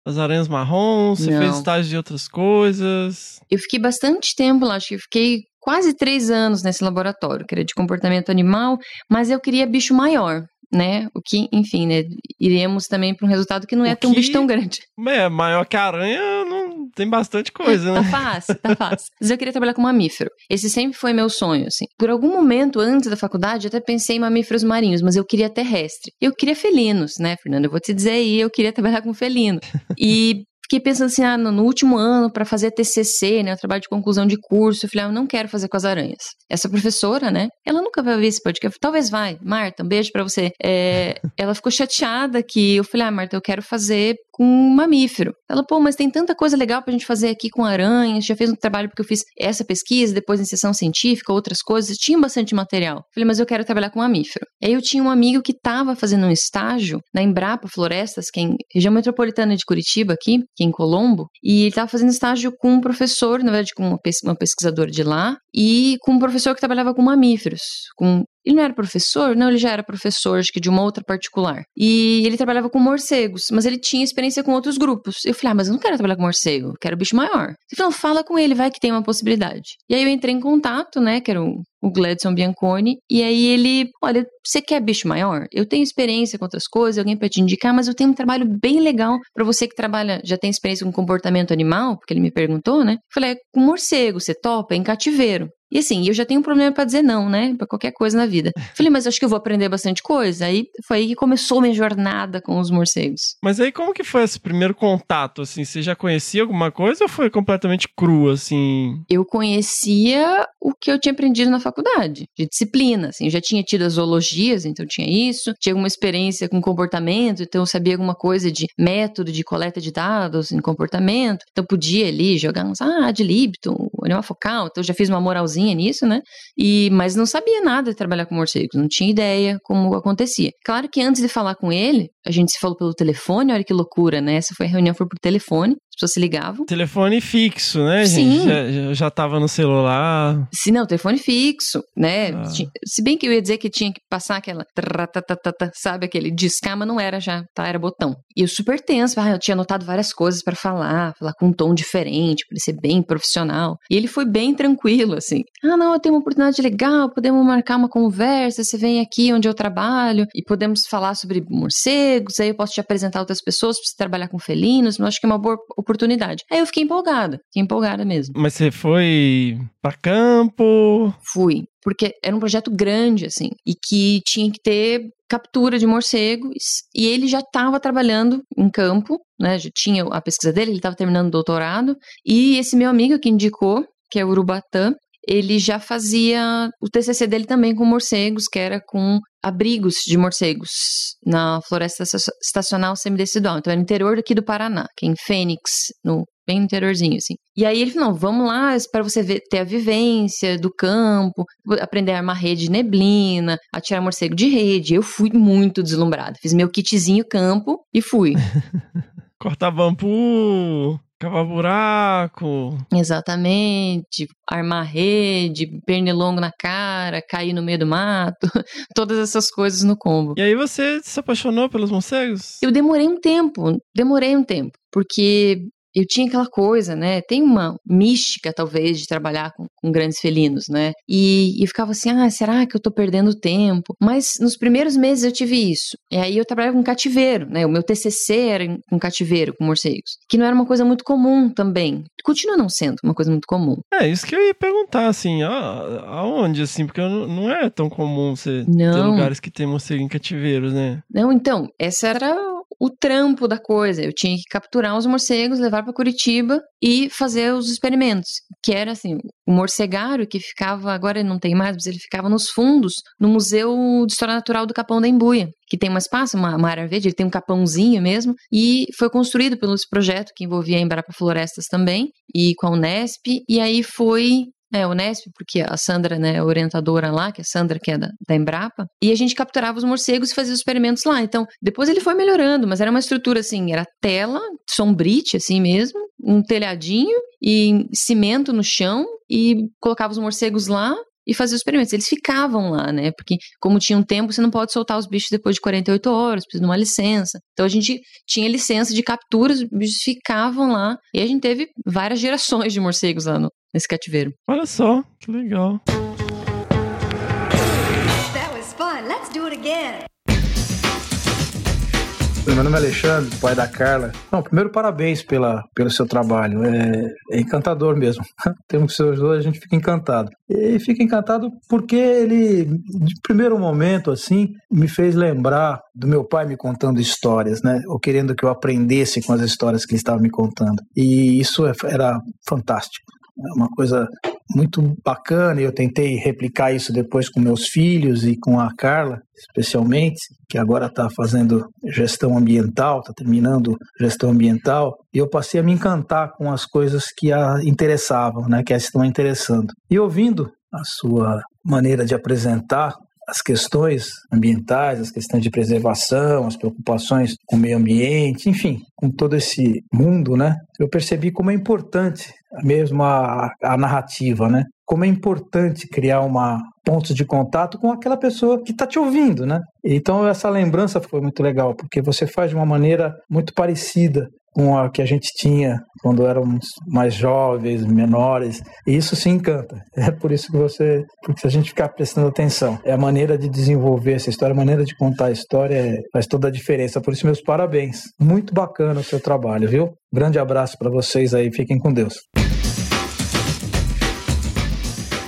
as aranhas marrons? Você Não. fez estágio de outras coisas? Eu fiquei bastante tempo lá, acho que eu fiquei quase três anos nesse laboratório, que era de comportamento animal, mas eu queria bicho maior, né? O que, enfim, né? Iremos também para um resultado que não é O tão que- bicho tão grande. É, maior que a aranha, não tem bastante coisa, Tá né? fácil, tá [laughs] fácil. Mas eu queria trabalhar com mamífero. Esse sempre foi meu sonho, assim. Por algum momento antes da faculdade, eu até pensei em mamíferos marinhos, mas eu queria terrestre. Eu queria felinos, né, Fernando? Eu vou te dizer aí, eu queria trabalhar com felino. [laughs] E fiquei pensando assim, ah, no, último ano, para fazer TCC, né, o trabalho de conclusão de curso, eu falei, ah, eu não quero fazer com as aranhas. Essa professora, né, ela nunca vai ver esse podcast. Talvez vai. Marta, um beijo pra você. É, [laughs] ela ficou chateada que eu falei, ah, Marta, eu quero fazer com um mamífero. Ela, pô, mas tem tanta coisa legal pra gente fazer aqui com aranhas. Já fez um trabalho porque eu fiz essa pesquisa, depois em sessão científica, outras coisas. Tinha bastante material. Falei, mas eu quero trabalhar com mamífero. Aí eu tinha um amigo que estava fazendo um estágio na Embrapa Florestas, que é em região metropolitana de Curitiba, aqui, que é em Colombo, e ele estava fazendo estágio com um professor, na verdade, com uma, pes- uma pesquisadora de lá, e com um professor que trabalhava com mamíferos, com ele não era professor? Não, ele já era professor, acho que de uma outra particular. E ele trabalhava com morcegos, mas ele tinha experiência com outros grupos. Eu falei, ah, mas eu não quero trabalhar com morcego, quero bicho maior. Ele falou, fala com ele, vai que tem uma possibilidade. E aí eu entrei em contato, né, que era o, o Gladson Bianconi, e aí ele, olha, você quer bicho maior? Eu tenho experiência com outras coisas, alguém pra te indicar, mas eu tenho um trabalho bem legal pra você que trabalha, já tem experiência com comportamento animal, porque ele me perguntou, né? Eu falei, é, com morcego, você topa? É em cativeiro. E assim, eu já tenho um problema pra dizer não, né? Pra qualquer coisa na vida. [laughs] Falei, mas acho que eu vou aprender bastante coisa. Aí foi aí que começou minha jornada com os morcegos. Mas aí como que foi esse primeiro contato, assim? Você já conhecia alguma coisa ou foi completamente cru, assim? Eu conhecia o que eu tinha aprendido na faculdade, de disciplina. Assim, eu já tinha tido as zoologias, então tinha isso. Tinha alguma experiência com comportamento, então eu sabia alguma coisa de método de coleta de dados em comportamento. Então podia ali jogar uns, ah, ad libitum, animal focal. Então eu já fiz uma moralzinha nisso, né? E, mas não sabia nada de trabalhar com morcegos, não tinha ideia como acontecia. Claro que antes de falar com ele, a gente se falou pelo telefone, olha que loucura, né? Essa foi a reunião, foi por telefone, as pessoas se ligavam. Telefone fixo, né, Sim. gente? Já, já, já tava no celular. Se não, telefone fixo, né? Ah. Se bem que eu ia dizer que tinha que passar aquela. Sabe aquele discar, mas não era já, tá? Era botão. E eu super tenso, ah, eu tinha anotado várias coisas pra falar, falar com um tom diferente, pra ele ser bem profissional. E ele foi bem tranquilo, assim. Ah, não, eu tenho uma oportunidade legal, podemos marcar uma conversa, você vem aqui onde eu trabalho e podemos falar sobre morcegos, aí eu posso te apresentar outras pessoas pra você trabalhar com felinos, eu acho que é uma boa oportunidade. Aí eu fiquei empolgada, fiquei empolgada mesmo. Mas você foi pra campo? Fui. Porque era um projeto grande, assim, e que tinha que ter captura de morcegos, e ele já estava trabalhando em campo, né? Já tinha a pesquisa dele, ele estava terminando o doutorado, e esse meu amigo que indicou, que é o Urubatã, ele já fazia o TCC dele também com morcegos, que era com abrigos de morcegos na floresta esta- estacional semidecidual. Então, é no interior aqui do Paraná, que é em Fênix, no bem no interiorzinho, assim. E aí ele falou, vamos lá para você ver, ter a vivência do campo, aprender a armar rede de neblina, a tirar morcego de rede. Eu fui muito deslumbrada. Fiz meu kitzinho campo e fui. [laughs] Cortar bambu, cavar buraco. Exatamente. Armar rede, pernilongo na cara, cair no meio do mato. [laughs] Todas essas coisas no combo. E aí você se apaixonou pelos morcegos? Eu demorei um tempo, demorei um tempo. Porque eu tinha aquela coisa, né? Tem uma mística, talvez, de trabalhar com, com grandes felinos, né? E, e, ficava assim, ah, será que eu tô perdendo tempo? Mas nos primeiros meses eu tive isso. E aí eu trabalhava com cativeiro, né? O meu TCC era com cativeiro, com morcegos. Que não era uma coisa muito comum também. Continua não sendo uma coisa muito comum. É, isso que eu ia perguntar, assim, ah, aonde, assim? Porque não é tão comum você não. ter lugares que tem morcego em cativeiros, né? Não, então, essa era o trampo da coisa. Eu tinha que capturar os morcegos, levar para Curitiba e fazer os experimentos. Que era assim, o morcegário que ficava, agora não tem mais, mas ele ficava nos fundos no Museu de História Natural do Capão da Embuia, que tem um espaço, uma, uma área verde, ele tem um capãozinho mesmo, e foi construído pelo esse projeto que envolvia a Embrapa Florestas também, e com a Unesp, e aí foi é, Unesp, porque a Sandra, né, orientadora lá, que é a Sandra, que é da, da Embrapa, e a gente capturava os morcegos e fazia os experimentos lá. Então, depois ele foi melhorando, mas era uma estrutura assim, era tela, sombrite, assim mesmo, um telhadinho e cimento no chão, e colocava os morcegos lá e fazia os experimentos. Eles ficavam lá, né? Porque, como tinha um tempo, você não pode soltar os bichos depois de 48 horas, precisa de uma licença. Então a gente tinha licença de captura, os bichos ficavam lá. E a gente teve várias gerações de morcegos lá no, nesse cativeiro. Olha só, que legal. That was fun. Let's do it again. Meu nome é Alexandre, pai da Carla. Não, primeiro parabéns pela, pelo seu trabalho. É, é encantador mesmo. [laughs] Temos que ser os dois, a gente fica encantado. E fica encantado porque ele, de primeiro momento, assim, me fez lembrar do meu pai me contando histórias, né? Ou querendo que eu aprendesse com as histórias que ele estava me contando. E isso é, era fantástico. É uma coisa muito bacana e eu tentei replicar isso depois com meus filhos e com a Carla, especialmente, que agora está fazendo gestão ambiental, está terminando gestão ambiental, e eu passei a me encantar com as coisas que a interessavam, né, que a estão interessando. E ouvindo a sua maneira de apresentar, as questões ambientais, as questões de preservação, as preocupações com o meio ambiente, enfim, com todo esse mundo, né? Eu percebi como é importante mesmo a, a narrativa, né? Como é importante criar uma pontos de contato com aquela pessoa que está te ouvindo, né? Então essa lembrança foi muito legal, porque você faz de uma maneira muito parecida com a que a gente tinha quando éramos mais jovens, menores. E isso se encanta. É por isso que você, porque se a gente ficar prestando atenção, é a maneira de desenvolver essa história, a maneira de contar a história é, faz toda a diferença. Por isso meus parabéns. Muito bacana o seu trabalho, viu? Grande abraço para vocês aí, fiquem com Deus.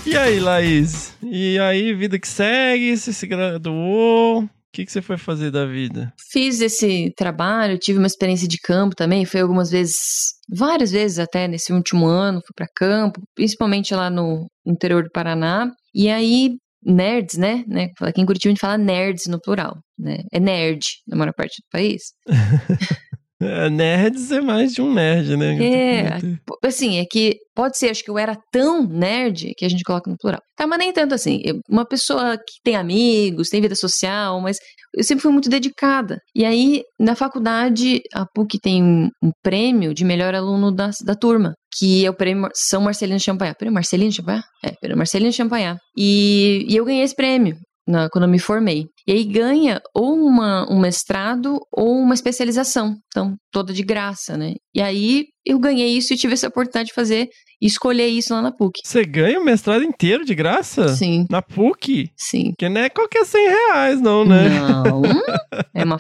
E aí, Laís? E aí, vida que segue? Você se graduou? O que, que você foi fazer da vida? Fiz esse trabalho, tive uma experiência de campo também, foi algumas vezes, várias vezes até nesse último ano, fui para campo, principalmente lá no interior do Paraná. E aí, nerds, né? né? Aqui em Curitiba a gente fala nerds no plural, né? É nerd na maior parte do país. [laughs] Nerds é mais de um nerd, né? É, assim, é que pode ser, acho que eu era tão nerd que a gente coloca no plural. Tá, mas nem tanto assim. Uma pessoa que tem amigos, tem vida social, mas eu sempre fui muito dedicada. E aí, na faculdade, a PUC tem um, um prêmio de melhor aluno da, da turma, que é o prêmio São Marcelino Champagnat. Prêmio Marcelino Champagnat? É, prêmio Marcelino Champagnat. E, e eu ganhei esse prêmio na, quando eu me formei. E aí ganha ou uma, um mestrado ou uma especialização. Então, toda de graça, né? E aí eu ganhei isso e tive essa oportunidade de fazer e escolher isso lá na PUC. Você ganha o mestrado inteiro de graça? Sim. Na PUC? Sim. Que não é qualquer 100 reais, não, né? Não. [laughs] é, uma,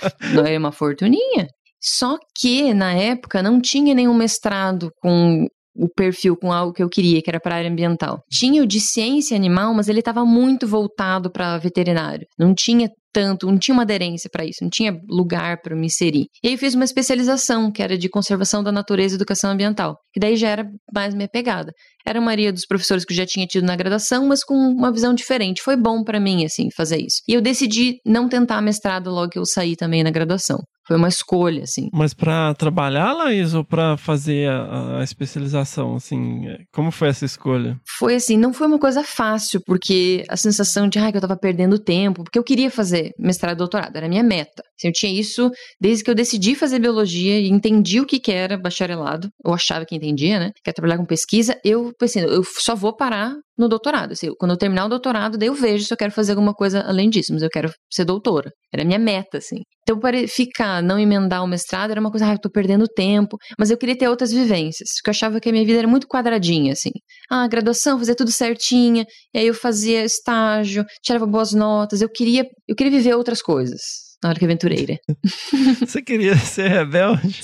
é uma fortuninha. Só que, na época, não tinha nenhum mestrado com o perfil com algo que eu queria, que era para área ambiental. Tinha o de ciência animal, mas ele estava muito voltado para veterinário. Não tinha tanto, não tinha uma aderência para isso, não tinha lugar para me inserir. E aí fiz uma especialização, que era de conservação da natureza e educação ambiental, que daí já era mais minha pegada. Era a maioria dos professores que eu já tinha tido na graduação, mas com uma visão diferente. Foi bom para mim, assim, fazer isso. E eu decidi não tentar mestrado logo que eu saí também na graduação. Foi uma escolha, assim. Mas pra trabalhar, Laís, ou pra fazer a, a especialização, assim, é, como foi essa escolha? Foi assim, não foi uma coisa fácil, porque a sensação de ai, que eu tava perdendo tempo, porque eu queria fazer mestrado e doutorado, era a minha meta. Assim, eu tinha isso desde que eu decidi fazer biologia e entendi o que, que era bacharelado, ou achava que entendia, né? Que é trabalhar com pesquisa. Eu pensei, eu só vou parar no doutorado. Assim, quando eu terminar o doutorado, daí eu vejo se eu quero fazer alguma coisa além disso, mas eu quero ser doutora. Era a minha meta, assim. Então, para ficar, não emendar o mestrado, era uma coisa, ah, eu tô perdendo tempo, mas eu queria ter outras vivências, porque eu achava que a minha vida era muito quadradinha, assim. Ah, graduação, fazer tudo certinha, e aí eu fazia estágio, tirava boas notas, eu queria, eu queria viver outras coisas. Na hora que aventureira. [laughs] Você queria ser rebelde?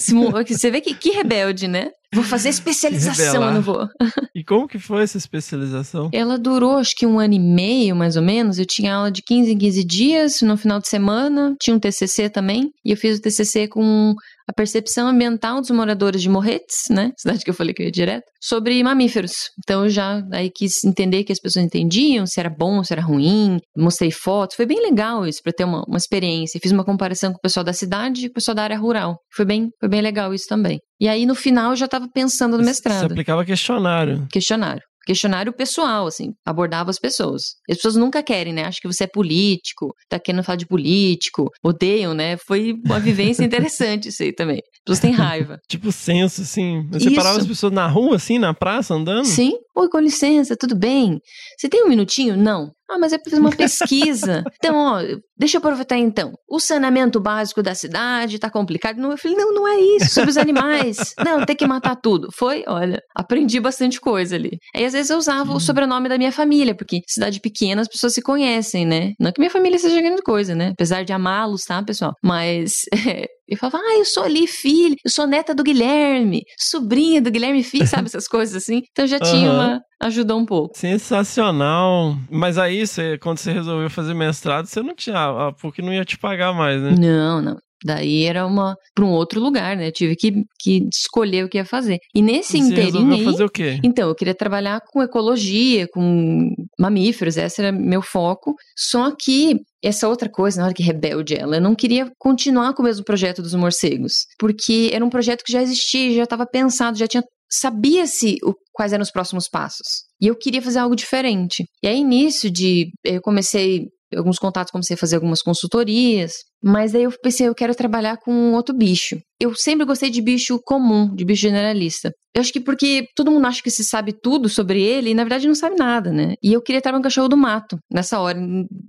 Você vê que, que rebelde, né? Vou fazer especialização, eu não vou. E como que foi essa especialização? Ela durou acho que um ano e meio, mais ou menos. Eu tinha aula de 15 em 15 dias no final de semana. Tinha um TCC também. E eu fiz o TCC com a percepção ambiental dos moradores de Morretes, né? Cidade que eu falei que eu ia direto, sobre mamíferos. Então eu já aí quis entender que as pessoas entendiam, se era bom, se era ruim. Mostrei fotos. Foi bem legal isso, para ter uma, uma experiência. Fiz uma comparação com o pessoal da cidade e o pessoal da área rural. Foi bem, foi bem legal isso também. E aí, no final, eu já estava pensando no mestrado. Você aplicava questionário. Questionário questionário pessoal, assim, abordava as pessoas. As pessoas nunca querem, né? Acho que você é político, tá querendo falar de político, odeiam, né? Foi uma vivência [laughs] interessante isso aí também. As pessoas têm raiva. tipo senso, assim. Você isso. parava as pessoas na rua, assim, na praça, andando? Sim. Oi, com licença, tudo bem? Você tem um minutinho? Não. Ah, mas é para fazer uma pesquisa. [laughs] então, ó, deixa eu aproveitar então. O saneamento básico da cidade tá complicado. Não, eu falei, não, não é isso, sobre os animais. [laughs] não, tem que matar tudo. Foi, olha, aprendi bastante coisa ali. Aí às vezes eu usava o sobrenome da minha família, porque cidade pequena as pessoas se conhecem, né? Não que minha família seja grande coisa, né? Apesar de amá-los, tá, pessoal? Mas [laughs] é, eu falava, ah, eu sou ali, filha, eu sou neta do Guilherme, sobrinha do Guilherme Filho, [laughs] sabe essas coisas assim? Então já tinha uma. ajudou um pouco. Sensacional. Mas aí, você, quando você resolveu fazer mestrado, você não tinha. A PUC não ia te pagar mais, né? Não, não. Daí era uma para um outro lugar, né? tive que, que escolher o que ia fazer. E nesse Você inteirinho aí, fazer o quê? Então, eu queria trabalhar com ecologia, com mamíferos, esse era meu foco. Só que essa outra coisa, na hora que rebelde ela, eu não queria continuar com o mesmo projeto dos morcegos, porque era um projeto que já existia, já estava pensado, já tinha sabia-se quais eram os próximos passos. E eu queria fazer algo diferente. E aí, início de. Eu comecei alguns contatos, comecei a fazer algumas consultorias, mas aí eu pensei, eu quero trabalhar com outro bicho. Eu sempre gostei de bicho comum, de bicho generalista. Eu acho que porque todo mundo acha que se sabe tudo sobre ele e na verdade não sabe nada, né? E eu queria trabalhar com cachorro do mato nessa hora.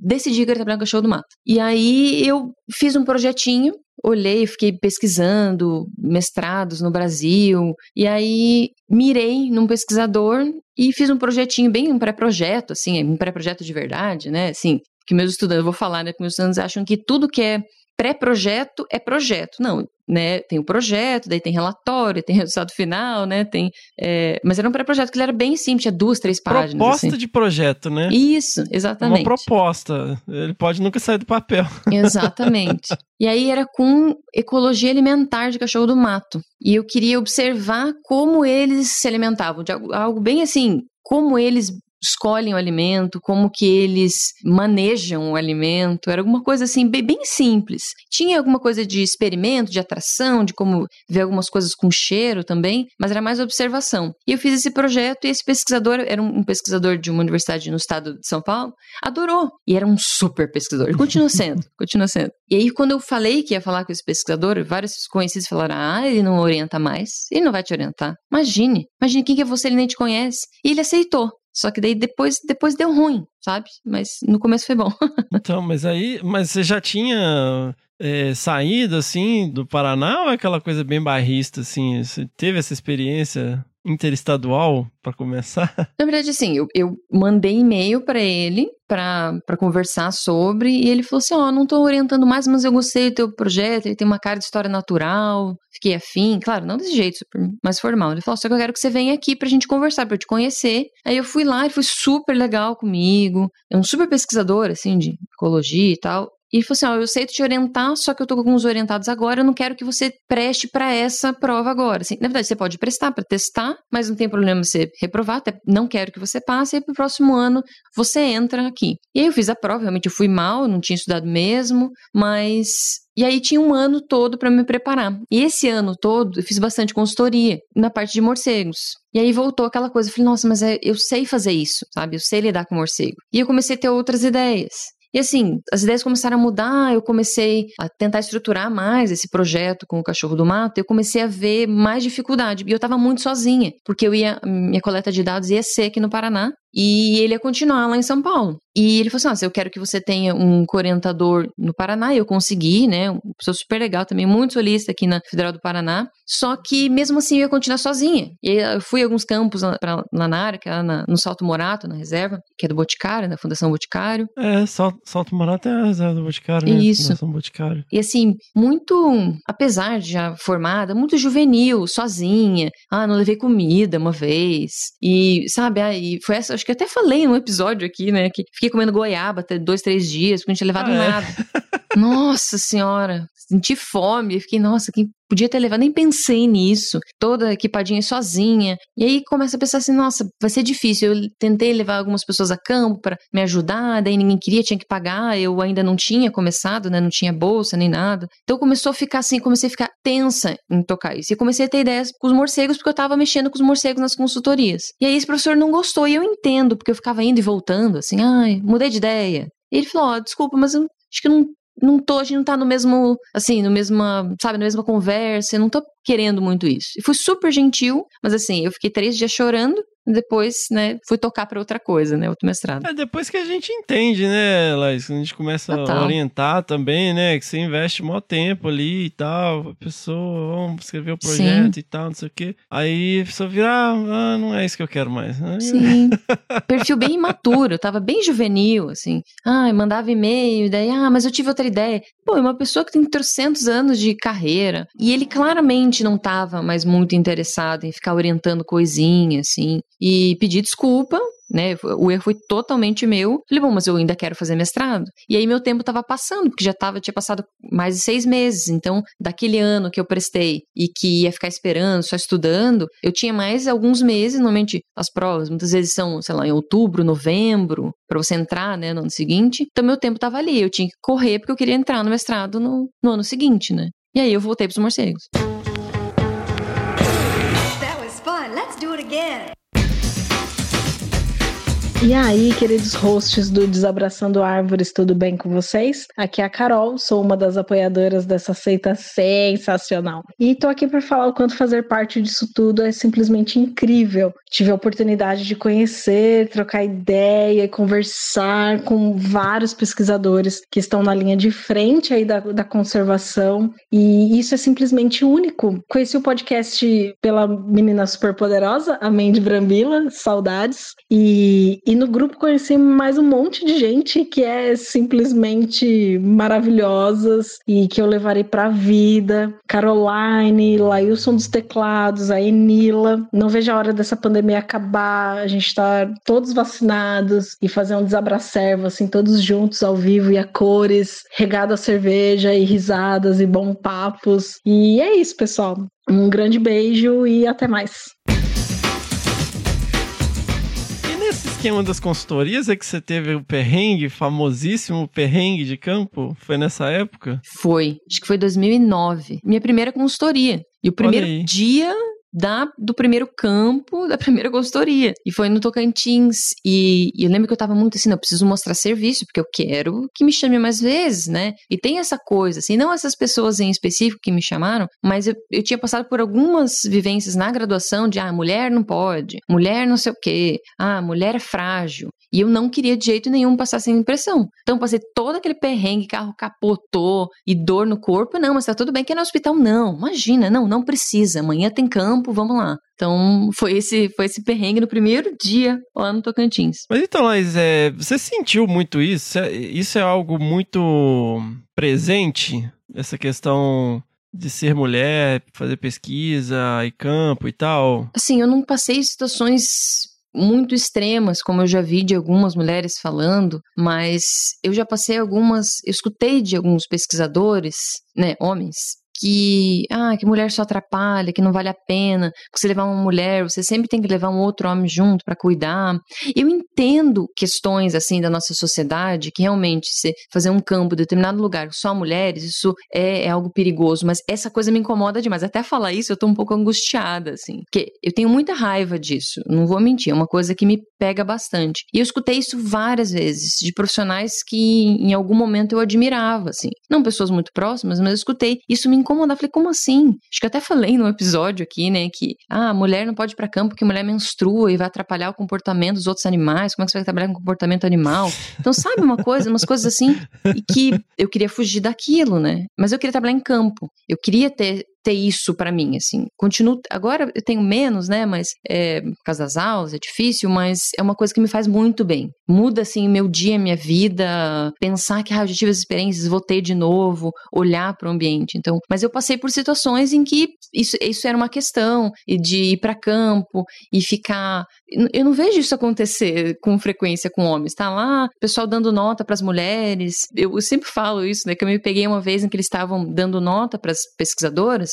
Decidi que eu trabalhar com cachorro do mato. E aí eu fiz um projetinho olhei, fiquei pesquisando mestrados no Brasil, e aí mirei num pesquisador e fiz um projetinho, bem um pré-projeto, assim, um pré-projeto de verdade, né? Assim, que meus estudantes, eu vou falar, né, que meus estudantes acham que tudo que é pré-projeto é projeto. Não, né, tem o projeto, daí tem relatório, tem [laughs] resultado final, né, tem... É, mas era um pré-projeto que ele era bem simples, tinha duas, três páginas. Proposta assim. de projeto, né? Isso, exatamente. Uma proposta, ele pode nunca sair do papel. [laughs] Exatamente. e aí era com ecologia alimentar de cachorro do mato. E eu queria observar como eles se alimentavam, de algo bem assim, como eles escolhem o alimento, como que eles manejam o alimento, era alguma coisa assim bem, bem, simples. Tinha alguma coisa de experimento, de atração, de como ver algumas coisas com cheiro também, mas era mais observação. E eu fiz esse projeto e esse pesquisador, era um pesquisador de uma universidade no estado de São Paulo, adorou. E era um super pesquisador. Continua sendo, [laughs] continua sendo. E aí quando eu falei que ia falar com esse pesquisador, vários conhecidos falaram: "Ah, ele não orienta mais. Ele não vai te orientar. Imagine, imagine quem que é você, ele nem te conhece". E ele aceitou. Só que daí depois, depois deu ruim, sabe? Mas no começo foi bom. [laughs] então, mas aí, mas você já tinha é, saído assim do Paraná ou é aquela coisa bem barrista assim? Você teve essa experiência interestadual para começar? [laughs] Na verdade, assim, eu, eu mandei e-mail para ele para conversar sobre e ele falou assim: Ó, oh, não tô orientando mais, mas eu gostei do teu projeto. Ele tem uma cara de história natural, fiquei afim. Claro, não desse jeito, super mais formal. Ele falou: só que eu quero que você venha aqui pra gente conversar, pra eu te conhecer. Aí eu fui lá e foi super legal comigo. É um super pesquisador, assim, de ecologia e tal. E falou assim: ó, eu sei te orientar, só que eu tô com alguns orientados agora, eu não quero que você preste para essa prova agora. Assim, na verdade, você pode prestar para testar, mas não tem problema você reprovar, até não quero que você passe, e pro próximo ano você entra aqui. E aí eu fiz a prova, realmente eu fui mal, não tinha estudado mesmo, mas E aí tinha um ano todo para me preparar. E esse ano todo eu fiz bastante consultoria na parte de morcegos. E aí voltou aquela coisa, eu falei, nossa, mas é, eu sei fazer isso, sabe? Eu sei lidar com morcego. E eu comecei a ter outras ideias. E assim, as ideias começaram a mudar, eu comecei a tentar estruturar mais esse projeto com o cachorro do mato, eu comecei a ver mais dificuldade. E eu tava muito sozinha, porque eu ia, minha coleta de dados ia ser aqui no Paraná, e ele ia continuar lá em São Paulo. E ele falou assim: ah, eu quero que você tenha um corentador no Paraná. E eu consegui, né? Uma pessoa super legal também, muito solista aqui na Federal do Paraná. Só que mesmo assim eu ia continuar sozinha. E eu fui a alguns campos lá, pra, lá na área, que é na, no Salto Morato, na reserva, que é do Boticário, da Fundação Boticário. É, Salto, Salto Morato é a reserva do Boticário, né? Isso. Fundação Boticário. E assim, muito, apesar de já formada, muito juvenil, sozinha. Ah, não levei comida uma vez. E, sabe, aí foi essa, acho que até falei num episódio aqui, né, que fiquei comendo goiaba até dois, três dias, porque não tinha levado Ah, é? nada. Nossa senhora, senti fome, fiquei, nossa, quem podia ter levado, nem pensei nisso, toda equipadinha sozinha. E aí começa a pensar assim, nossa, vai ser difícil. Eu tentei levar algumas pessoas a campo para me ajudar, daí ninguém queria, tinha que pagar, eu ainda não tinha começado, né, não tinha bolsa nem nada. Então começou a ficar assim, comecei a ficar tensa em tocar isso. E comecei a ter ideias com os morcegos, porque eu tava mexendo com os morcegos nas consultorias. E aí esse professor não gostou, e eu entendo, porque eu ficava indo e voltando, assim, ai, mudei de ideia. E ele falou, ó, desculpa, mas eu acho que não não tô, a gente não tá no mesmo, assim, no mesma, sabe, na mesma conversa, eu não tô querendo muito isso. E fui super gentil, mas assim, eu fiquei três dias chorando, depois, né, fui tocar pra outra coisa, né, outro mestrado. É depois que a gente entende, né, Laís? A gente começa a Total. orientar também, né? Que você investe maior tempo ali e tal. A pessoa, vamos escrever o projeto e tal, não sei o quê. Aí a pessoa vira, ah, ah, não é isso que eu quero mais. Sim. Perfil bem imaturo, eu tava bem juvenil, assim. Ah, mandava e-mail, daí, ah, mas eu tive outra ideia. Pô, é uma pessoa que tem trocentos anos de carreira. E ele claramente não tava mais muito interessado em ficar orientando coisinha, assim. E pedi desculpa, né? O erro foi totalmente meu. Falei, bom, mas eu ainda quero fazer mestrado. E aí meu tempo tava passando, porque já tava, tinha passado mais de seis meses. Então, daquele ano que eu prestei e que ia ficar esperando, só estudando, eu tinha mais alguns meses, normalmente as provas, muitas vezes são, sei lá, em outubro, novembro, pra você entrar, né, no ano seguinte. Então, meu tempo tava ali. Eu tinha que correr porque eu queria entrar no mestrado no, no ano seguinte, né? E aí eu voltei pros morcegos. E aí, queridos hosts do Desabraçando Árvores, tudo bem com vocês? Aqui é a Carol, sou uma das apoiadoras dessa seita sensacional. E tô aqui para falar o quanto fazer parte disso tudo é simplesmente incrível. Tive a oportunidade de conhecer, trocar ideia e conversar com vários pesquisadores que estão na linha de frente aí da, da conservação, e isso é simplesmente único. Conheci o podcast pela menina super poderosa, a Mandy Brambila, saudades, e, e no grupo conheci mais um monte de gente que é simplesmente maravilhosas e que eu levarei pra vida. Caroline, Lailson dos teclados, a Enila. Não vejo a hora dessa pandemia acabar, a gente tá todos vacinados e fazer um desabracervo, assim, todos juntos ao vivo e a cores, regado a cerveja e risadas e bons papos. E é isso, pessoal. Um grande beijo e até mais. Esquema das consultorias é que você teve o perrengue, famosíssimo perrengue de campo? Foi nessa época? Foi, acho que foi 2009. Minha primeira consultoria. E o primeiro dia da, do primeiro campo, da primeira consultoria. E foi no Tocantins. E, e eu lembro que eu tava muito assim, não, eu preciso mostrar serviço, porque eu quero que me chame mais vezes, né? E tem essa coisa, assim, não essas pessoas em específico que me chamaram, mas eu, eu tinha passado por algumas vivências na graduação de, ah, mulher não pode, mulher não sei o quê, ah, mulher é frágil. E eu não queria de jeito nenhum passar sem impressão. Então, passei todo aquele perrengue, carro capotou e dor no corpo. Não, mas tá tudo bem que é no hospital. Não, imagina, não, não precisa. Amanhã tem campo, vamos lá. Então, foi esse, foi esse perrengue no primeiro dia lá no Tocantins. Mas então, Laís, é, você sentiu muito isso? É- Isso é algo muito presente? Essa questão de ser mulher, fazer pesquisa e campo e tal? Assim, eu não passei situações muito extremas, como eu já vi de algumas mulheres falando, mas eu já passei algumas, eu escutei de alguns pesquisadores, né, homens, que, ah, que mulher só atrapalha, que não vale a pena, que você levar uma mulher, você sempre tem que levar um outro homem junto para cuidar. Eu entendo questões assim da nossa sociedade que realmente se fazer um campo em determinado lugar só mulheres, isso é, é, algo perigoso, mas essa coisa me incomoda demais. Até falar isso, eu tô um pouco angustiada, assim, porque eu tenho muita raiva disso, não vou mentir, é uma coisa que me pega bastante. E eu escutei isso várias vezes de profissionais que em algum momento eu admirava, assim, não pessoas muito próximas, mas eu escutei. Isso me incomodava, falei, como assim? Acho que até falei no episódio aqui, né, que ah, a mulher não pode ir para campo porque mulher menstrua e vai atrapalhar o comportamento dos outros animais, como é que você vai trabalhar com comportamento animal? Então, sabe uma coisa, umas coisas assim, e que eu queria fugir daquilo, né? Mas eu queria trabalhar em campo. Eu queria ter ter isso para mim, assim. Continuo, agora eu tenho menos, né, mas é, por causa das aulas é difícil, mas é uma coisa que me faz muito bem. Muda, assim, meu dia, minha vida, pensar que, ah, eu já tive as experiências, vou ter de novo, olhar para o ambiente. Então, mas eu passei por situações em que isso, isso era uma questão, de ir para campo e ficar... Eu não vejo isso acontecer com frequência com homens, tá lá, pessoal dando nota para as mulheres. Eu, eu sempre falo isso, né, que eu me peguei uma vez em que eles estavam dando nota para as pesquisadoras,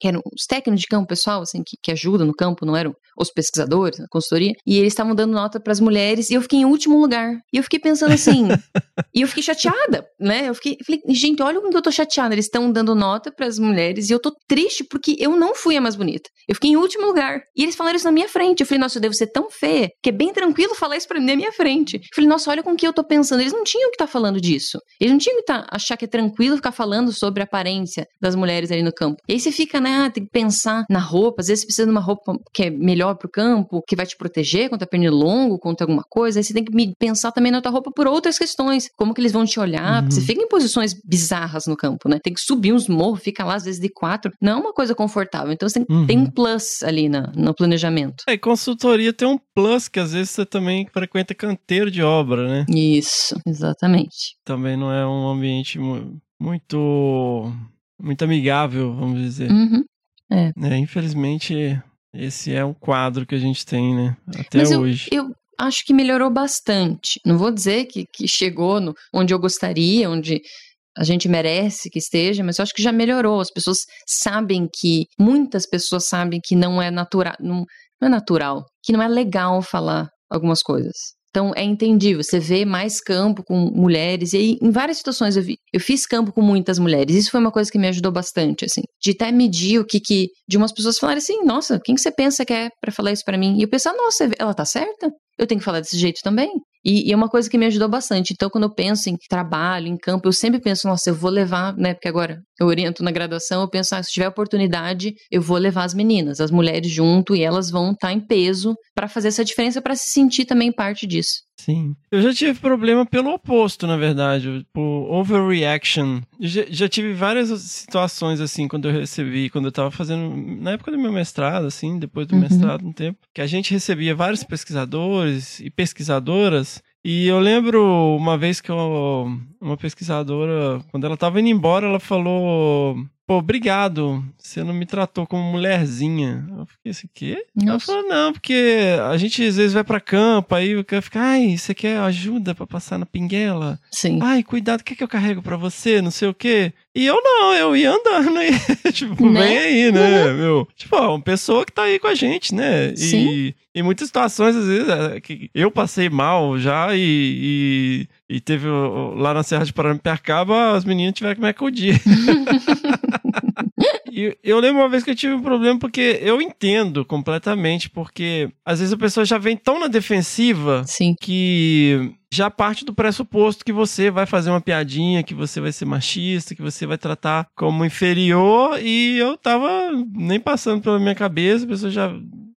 que eram os técnicos de campo, pessoal, assim, que, que ajudam no campo, não eram os pesquisadores, a consultoria, e eles estavam dando nota para as mulheres, e eu fiquei em último lugar. E eu fiquei pensando assim, [laughs] e eu fiquei chateada, né? Eu fiquei, falei, gente, olha como que eu tô chateada. Eles estão dando nota para as mulheres, e eu tô triste porque eu não fui a mais bonita. Eu fiquei em último lugar. E eles falaram isso na minha frente. Eu falei, nossa, eu devo ser tão feia, que é bem tranquilo falar isso pra mim na minha frente. Eu falei, nossa, olha com que eu tô pensando. Eles não tinham que estar tá falando disso. Eles não tinham que tá, achar que é tranquilo ficar falando sobre a aparência das mulheres ali no campo. E aí você fica, né, ah, tem que pensar na roupa. Às vezes você precisa de uma roupa que é melhor pro campo, que vai te proteger contra pernilongo, contra alguma coisa. Aí você tem que pensar também na tua roupa por outras questões. Como que eles vão te olhar. Uhum. Você fica em posições bizarras no campo, né? Tem que subir uns morros, fica lá às vezes de quatro. Não é uma coisa confortável. Então você tem, uhum. tem um plus ali na, no planejamento. É, consultoria tem um plus que às vezes você também frequenta canteiro de obra, né? Isso, exatamente. Também não é um ambiente muito muito amigável, vamos dizer. Uhum. É. é. Infelizmente, esse é o quadro que a gente tem, né? Até Mas hoje. Eu, eu acho que melhorou bastante. Não vou dizer que, que chegou no, onde eu gostaria, onde a gente merece que esteja, mas eu acho que já melhorou. As pessoas sabem que, muitas pessoas sabem que não é natural, não, não é natural, que não é legal falar algumas coisas. Então é entendível, você vê mais campo com mulheres, e aí, em várias situações eu vi. Eu fiz campo com muitas mulheres, isso foi uma coisa que me ajudou bastante, assim, de até medir o que que. De umas pessoas falarem assim, nossa, quem que você pensa que é para falar isso para mim? E eu pensar, nossa, ela tá certa? Eu tenho que falar desse jeito também? E, e, é uma coisa que me ajudou bastante. Então, quando eu penso em trabalho, em campo, eu sempre penso, nossa, eu vou levar, né? Porque agora eu oriento na graduação, eu penso, ah, se tiver oportunidade, eu vou levar as meninas, as mulheres junto, e elas vão estar tá em peso para fazer essa diferença, para se sentir também parte disso. Sim. Eu já tive problema pelo oposto, na verdade, por overreaction. Já, já, tive várias situações, assim, quando eu recebi, quando eu tava fazendo, na época do meu mestrado, assim, depois do uhum. mestrado, um tempo, que a gente recebia vários pesquisadores e pesquisadoras e eu lembro uma vez que eu, uma pesquisadora, quando ela tava indo embora, ela falou: Pô, obrigado, você não me tratou como mulherzinha. Eu fiquei assim, quê? Nossa. Ela falou, não, porque a gente às vezes vai pra campo, aí eu quero ficar, ai, você quer ajuda para passar na pinguela? Sim. Ai, cuidado, o que, é que eu carrego para você? Não sei o quê. E eu não, eu ia andando aí, [laughs] tipo, né? vem aí, né, uhum. meu? Tipo, ó, uma pessoa que tá aí com a gente, né? Sim. E em muitas situações, às vezes, é, que eu passei mal já e, e, e teve lá na Serra de Paranapiacaba, as meninas tiveram que me acudir. [laughs] [laughs] E eu lembro uma vez que eu tive um problema porque eu entendo completamente, porque às vezes a pessoa já vem tão na defensiva Sim. que já parte do pressuposto que você vai fazer uma piadinha, que você vai ser machista, que você vai tratar como inferior, e eu tava nem passando pela minha cabeça, a pessoa já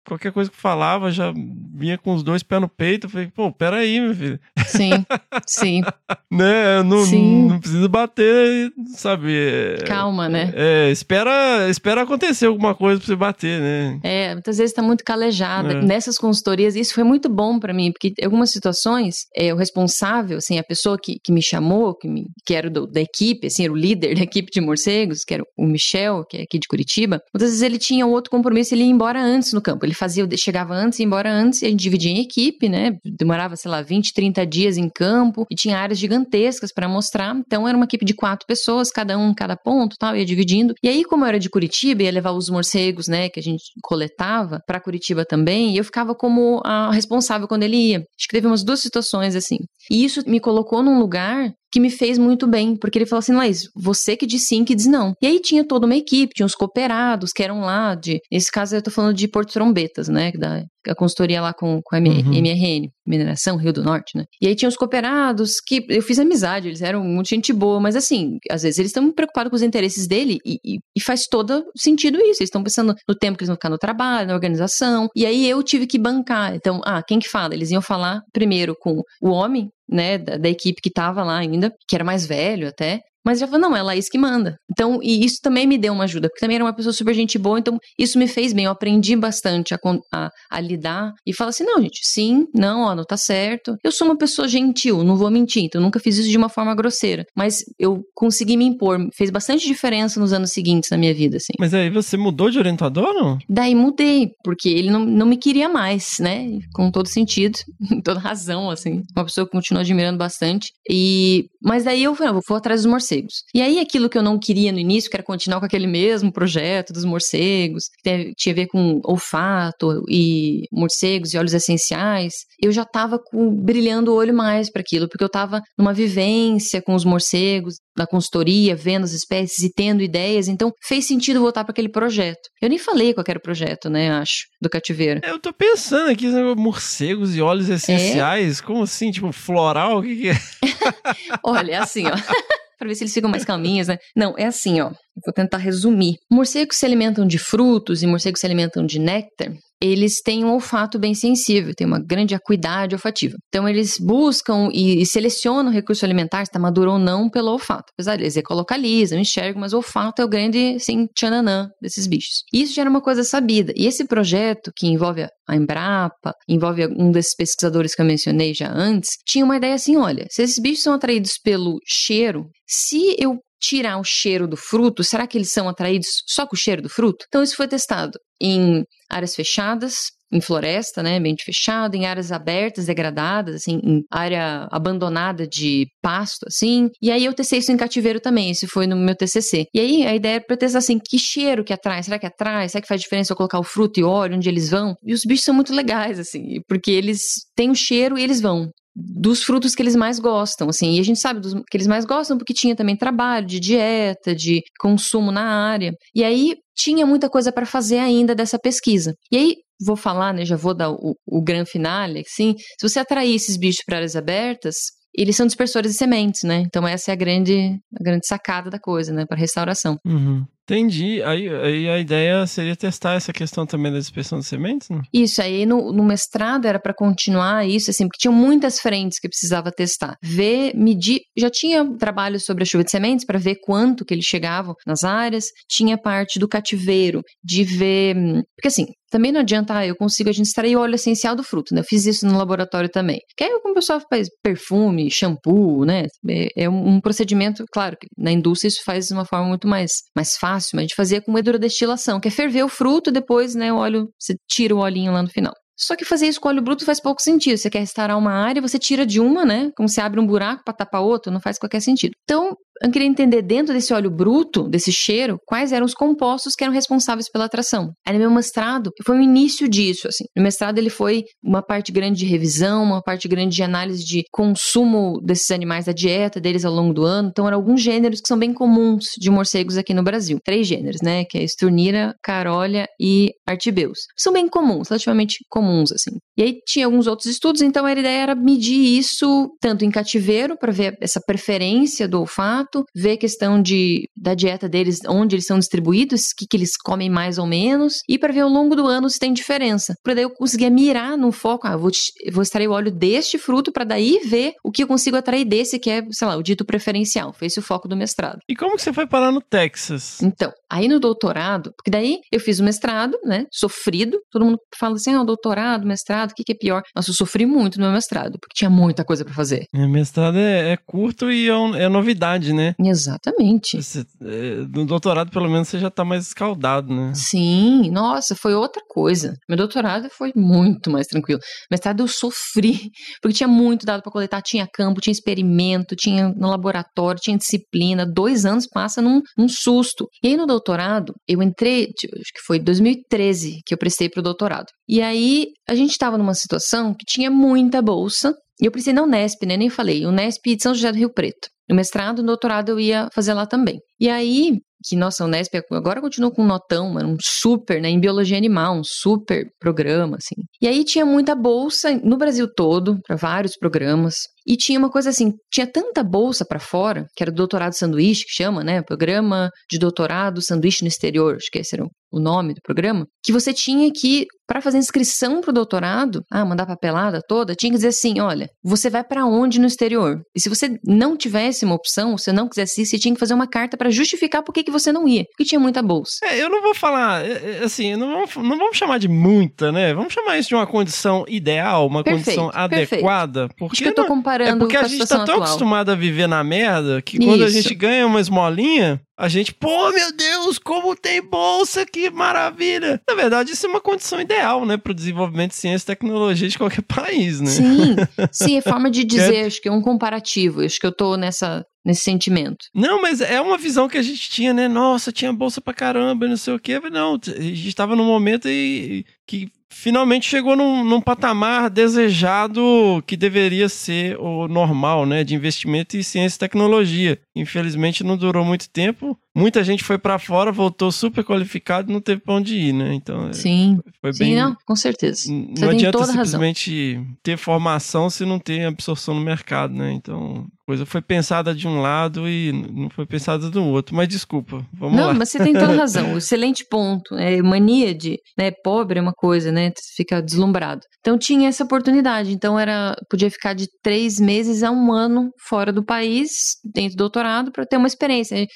qualquer coisa que falava já vinha com os dois pés no peito. Eu falei, pô, peraí, meu filho. Sim, [laughs] sim. né? Não, sim. não precisa bater, sabe? Calma, né? É, espera, espera acontecer alguma coisa pra você bater, né? É, muitas vezes tá muito calejada. É. Nessas consultorias, isso foi muito bom para mim, porque em algumas situações, é, o responsável, assim, a pessoa que, que me chamou, que, me, que era do, da equipe, assim, era o líder [laughs] da equipe de morcegos, que era o Michel, que é aqui de Curitiba, muitas vezes ele tinha outro compromisso, ele ia embora antes no campo. Ele fazia, chegava antes, ia embora antes, e a gente dividia em equipe, né? Demorava, sei lá, 20, 30 dias em campo e tinha áreas gigantescas para mostrar. Então era uma equipe de quatro pessoas, cada um em cada ponto, tal, ia dividindo. E aí, como eu era de Curitiba, ia levar os morcegos, né, que a gente coletava para Curitiba também, e eu ficava como a responsável quando ele ia. Acho que teve umas duas situações assim. E isso me colocou num lugar que me fez muito bem, porque ele falou assim, Laís, você que diz sim, que diz não. E aí tinha toda uma equipe, tinha os cooperados que eram lá de, nesse caso eu tô falando de Porto Trombetas, né, da a consultoria lá com, com a M Uhum. MRN, Mineração Rio do Norte, né. E aí tinha os cooperados que eu fiz amizade, eles eram muito gente boa, mas assim, às vezes eles estão preocupados com os interesses dele e, e, e faz todo sentido isso, eles estão pensando no tempo que eles vão ficar no trabalho, na organização, e aí eu tive que bancar, então, ah, quem que fala? Eles iam falar primeiro com o homem, né, da, da equipe que tava lá ainda, que era mais velho até, mas já falou, não, é a Laís que manda. Então, e isso também me deu uma ajuda, porque também era uma pessoa super gente boa, então isso me fez bem. Eu aprendi bastante a, a, a lidar e falar assim: não, gente, sim, não, ó, não tá certo. Eu sou uma pessoa gentil, não vou mentir, então eu nunca fiz isso de uma forma grosseira. Mas eu consegui me impor, fez bastante diferença nos anos seguintes na minha vida, assim. Mas aí você mudou de orientador, não? Daí mudei, porque ele não, não me queria mais, né? Com todo sentido, [laughs] toda razão, assim. Uma pessoa que eu continuo admirando bastante. E mas daí eu falei, ah, vou atrás dos morcegos. E aí aquilo que eu não queria no início, que era continuar com aquele mesmo projeto dos morcegos, que tinha a ver com olfato e morcegos e óleos essenciais, eu já tava com, brilhando o olho mais para aquilo, porque eu tava numa vivência com os morcegos, da consultoria, vendo as espécies e tendo ideias, então fez sentido voltar para aquele projeto. Eu nem falei qual era o projeto, né, acho, do cativeiro. Eu tô pensando aqui, morcegos e óleos essenciais. Como assim? Tipo, floral? O que, que é? [laughs] Olha, é assim, ó. [laughs] Pra ver se eles ficam mais calminhos, né? Não, é assim, ó. Vou tentar resumir. Morcegos se alimentam de frutos e morcegos se alimentam de néctar. Eles têm um olfato bem sensível, têm uma grande acuidade olfativa. Então, eles buscam e, selecionam o recurso alimentar, se está maduro ou não, pelo olfato. Apesar de eles ecolocalizam, enxergam, mas o olfato é o grande, assim, tchananã desses bichos. Isso já era uma coisa sabida. E esse projeto, que envolve a Embrapa, envolve um desses pesquisadores que eu mencionei já antes, tinha uma ideia assim: olha, se esses bichos são atraídos pelo cheiro, se eu tirar o cheiro do fruto, será que eles são atraídos só com o cheiro do fruto? Então isso foi testado em áreas fechadas, em floresta, né, ambiente fechado, em áreas abertas, degradadas, assim, em área abandonada de pasto, assim. E aí eu testei isso em cativeiro também, esse foi no meu TCC. E aí a ideia era pra testar assim, que cheiro que atrai? Será que atrai? Será que faz diferença eu colocar o fruto e óleo onde eles vão? E os bichos são muito legais, assim, porque eles têm o cheiro e eles vão dos frutos que eles mais gostam, assim, e a gente sabe dos que eles mais gostam porque tinha também trabalho de dieta, de consumo na área. E aí tinha muita coisa para fazer ainda dessa pesquisa. E aí vou falar, né, já vou dar o, o grande finale, assim, se você atrair esses bichos para áreas abertas, eles são dispersores de sementes, né? Então essa é a grande, a grande sacada da coisa, né, para restauração. Uhum. Entendi. Aí, aí a ideia seria testar essa questão também da dispersão de sementes, não? Isso, aí no, no mestrado era para continuar isso, assim, porque tinham muitas frentes que precisava testar. Ver, medir, já tinha trabalho sobre a chuva de sementes para ver quanto que eles chegavam nas áreas, tinha parte do cativeiro, de ver. hum, Porque assim, também não adianta, ah, eu consigo a gente extrair o óleo essencial do fruto, né? Eu fiz isso no laboratório também. Que aí como o pessoal faz perfume, shampoo, né? É, é um, procedimento, claro, que na indústria isso faz de uma forma muito mais, mais fácil, mas a gente fazia com hidrodestilação, que é ferver o fruto, depois, né, o óleo, você tira o olhinho lá no final. Só que fazer isso com óleo bruto faz pouco sentido. Você quer restaurar uma área, você tira de uma, né? Como você abre um buraco para tapar outro, não faz qualquer sentido. Então, eu queria entender dentro desse óleo bruto, desse cheiro, quais eram os compostos que eram responsáveis pela atração. Aí no meu mestrado, foi o início disso, assim. No mestrado ele foi uma parte grande de revisão, uma parte grande de análise de consumo desses animais, da dieta deles ao longo do ano. Então eram alguns gêneros que são bem comuns de morcegos aqui no Brasil. Três gêneros, né? Que é esturnira, carolha e artibeus. São bem comuns, relativamente comuns, assim. E aí tinha alguns outros estudos, então a ideia era medir isso tanto em cativeiro, para ver essa preferência do olfato, ver a questão de, da dieta deles, onde eles são distribuídos, o que, que eles comem mais ou menos, e para ver ao longo do ano se tem diferença. Para daí eu conseguir mirar no foco, ah, vou, vou extrair o óleo deste fruto, para daí ver o que eu consigo atrair desse, que é, sei lá, o dito preferencial. Foi esse o foco do mestrado. E como que você foi parar no Texas? Então, aí no doutorado, porque daí eu fiz o mestrado, né, sofrido, todo mundo fala assim, ah, doutorado, mestrado, mestrado, o que, que é pior? Nossa, eu sofri muito no meu mestrado, porque tinha muita coisa para fazer. É, mestrado é, é curto e é, um- é novidade, né? Exatamente. Você, é, no doutorado, pelo menos, você já tá mais escaldado, né? Sim, nossa, foi outra coisa. Meu doutorado foi muito mais tranquilo. Mestrado eu sofri, porque tinha muito dado para coletar, tinha campo, tinha experimento, tinha no laboratório, tinha disciplina. Dois anos passa num, num susto. E aí no doutorado, eu entrei, tipo, acho que foi 2013 que eu prestei pro doutorado. E aí a gente estava numa situação que tinha muita bolsa. E eu prestei na Unesp, né? Nem falei. Unesp de São José do Rio Preto. No mestrado, no doutorado eu ia fazer lá também. E aí, que nossa, a Unesp agora continua com um notão, mano, um super, né, em biologia animal, um super programa, assim. E aí tinha muita bolsa no Brasil todo, para vários programas. E tinha uma coisa assim, tinha tanta bolsa para fora, que era o doutorado sanduíche, que chama, né, programa de doutorado sanduíche no exterior, acho que esse era o nome do programa, que você tinha que para fazer inscrição pro doutorado, ah, mandar papelada toda, tinha que dizer assim, olha, você vai para onde no exterior? E se você não tivesse uma opção, se não quisesse ir, você tinha que fazer uma carta para justificar por que que você não ia, porque tinha muita bolsa. É, eu não vou falar, é, é, assim, não vamos, não vamos chamar de muita, né? Vamos chamar isso de uma condição ideal, uma Perfeito, condição adequada. Porque Acho que eu tô não- comparando É porque a a gente tá tão atual. acostumado a viver na merda que quando a Isso. gente ganha uma esmolinha, a gente, pô, meu Deus, como tem bolsa, que maravilha. Na verdade, isso é uma condição ideal, né, pro desenvolvimento de ciência e tecnologia de qualquer [laughs] país, né? Sim, [laughs] sim, é forma de dizer, acho que é um comparativo, acho que eu tô nessa, nesse sentimento. Não, mas é uma visão que a gente tinha, né? Nossa, tinha bolsa pra caramba, e não sei o quê. Mas Não, a gente tava num momento e, que finalmente chegou num, num patamar desejado que deveria ser o normal, né? De investimento em ciência e tecnologia. Infelizmente não durou muito tempo. Muita gente foi pra fora, voltou super qualificado e não teve pra onde ir, né? Então é, Sim, foi sim, bem. não, com certeza. Você Não tem adianta toda a razão. simplesmente ter formação se não tem absorção no mercado, né? Então, coisa foi pensada de um lado e não foi pensada do outro. Mas desculpa, vamos Não, lá. mas você tem toda razão. [laughs] Excelente ponto. É, mania de, né, pobre é uma coisa, né? Você fica deslumbrado. Então tinha essa oportunidade. Então era, podia ficar de três meses a um ano fora do país, dentro do doutorado, para ter uma experiência.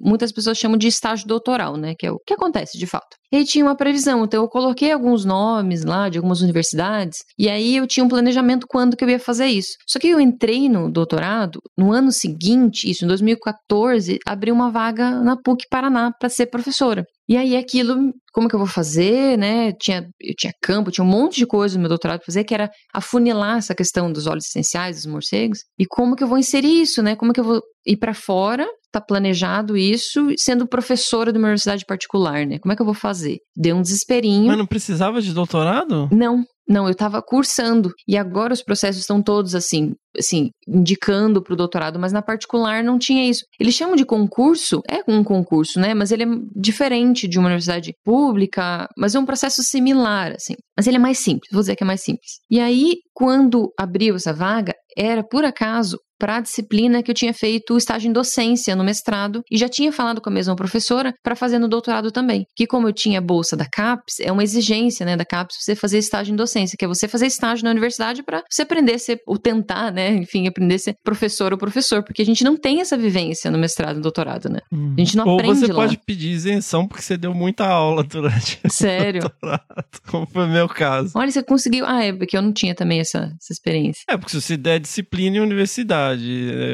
Muitas pessoas chamam de estágio doutoral, né? Que é o que acontece de fato. E tinha uma previsão. Então eu coloquei alguns nomes lá de algumas universidades, e aí eu tinha um planejamento quando que eu ia fazer isso. Só que eu entrei no doutorado, no ano seguinte, isso em 2014, abri uma vaga na PUC Paraná para ser professora. E aí aquilo, como que eu vou fazer, né? Tinha, eu tinha campo, tinha um monte de coisa no meu doutorado pra fazer, que era afunilar essa questão dos óleos essenciais, dos morcegos. E como que eu vou inserir isso, né? Como que eu vou ir para fora, tá planejado isso, sendo professora de uma universidade particular, né? Como é que eu vou fazer? Deu um desesperinho. Mas não precisava de doutorado? Não, não, eu estava cursando e agora os processos estão todos assim, assim, indicando para o doutorado, mas na particular não tinha isso. Eles chamam de concurso, é um concurso, né? Mas ele é diferente de uma universidade pública, mas é um processo similar, assim. Mas ele é mais simples, vou dizer que é mais simples. E aí, quando abriu essa vaga, era por acaso para a disciplina que eu tinha feito o estágio em docência no mestrado e já tinha falado com a mesma professora para fazer no doutorado também. Que como eu tinha bolsa da CAPES, é uma exigência, né, da CAPES você fazer estágio em docência, que é você fazer estágio na universidade para você aprender a ser ou tentar, né, enfim, aprender a ser professor ou professor, porque a gente não tem essa vivência no mestrado e no doutorado, né? A gente não Ou aprende você lá. pode pedir isenção porque você deu muita aula durante o Sério. doutorado, [laughs] como foi o meu caso. Olha, você conseguiu. Ah, é porque eu não tinha também essa, essa experiência. É, porque se você der disciplina em universidade,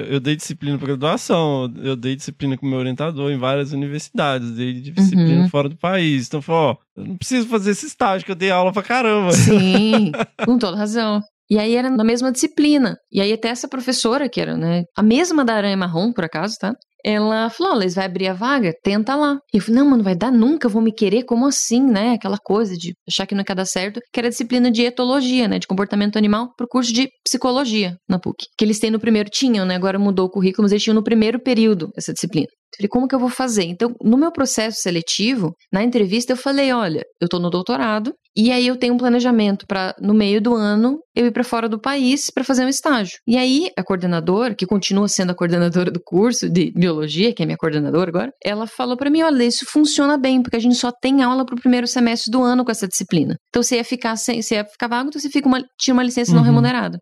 eu dei disciplina para graduação, eu dei disciplina com meu orientador em várias universidades, dei disciplina Uhum. fora do país. Então, falou, ó, não preciso fazer esse estágio, que eu dei aula pra caramba. Sim, [laughs] com toda razão. E aí era na mesma disciplina. E aí até essa professora, que era, né, a mesma da aranha marrom, por acaso, tá? Ela falou, olha, vai abrir a vaga, tenta lá. E eu falei, não, mas não vai dar nunca, vão me querer, como assim, né? Aquela coisa de achar que não ia dar certo, que era a disciplina de etologia, né? De comportamento animal, pro curso de psicologia na PUC. Que eles têm no primeiro, tinham, né? Agora mudou o currículo, mas eles tinham no primeiro período essa disciplina. Eu Falei, como que eu vou fazer? Então, no meu processo seletivo, na entrevista, eu falei: olha, eu tô no doutorado, e aí eu tenho um planejamento para no meio do ano eu ir para fora do país para fazer um estágio. E aí a coordenadora, que continua sendo a coordenadora do curso de biologia, que é minha coordenadora agora, ela falou para mim: olha, isso funciona bem, porque a gente só tem aula pro primeiro semestre do ano com essa disciplina. Então você ia ficar sem, você ia ficar vago, então você fica uma, tira uma licença não Uhum. remunerada.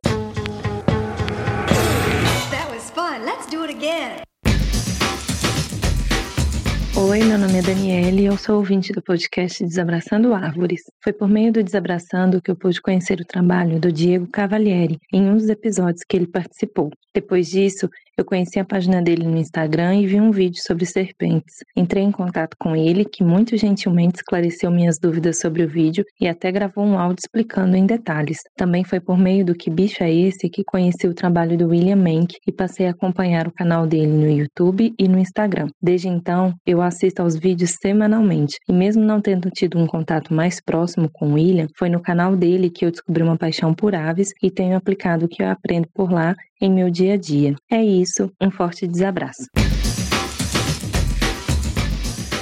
That was fun. Let's do it again. Oi, meu nome é Daniele e eu sou ouvinte do podcast Desabraçando Árvores. Foi por meio do Desabraçando que eu pude conhecer o trabalho do Diego Cavalieri em um dos episódios que ele participou. Depois disso, eu conheci a página dele no Instagram e vi um vídeo sobre serpentes. Entrei em contato com ele, que muito gentilmente esclareceu minhas dúvidas sobre o vídeo e até gravou um áudio explicando em detalhes. Também foi por meio do Que Bicho é Esse que conheci o trabalho do William Mank e passei a acompanhar o canal dele no YouTube e no Instagram. Desde então, eu assisto aos vídeos semanalmente e mesmo não tendo tido um contato mais próximo com o William, foi no canal dele que eu descobri uma paixão por aves e tenho aplicado o que eu aprendo por lá em meu dia a dia. É isso, um forte desabraço.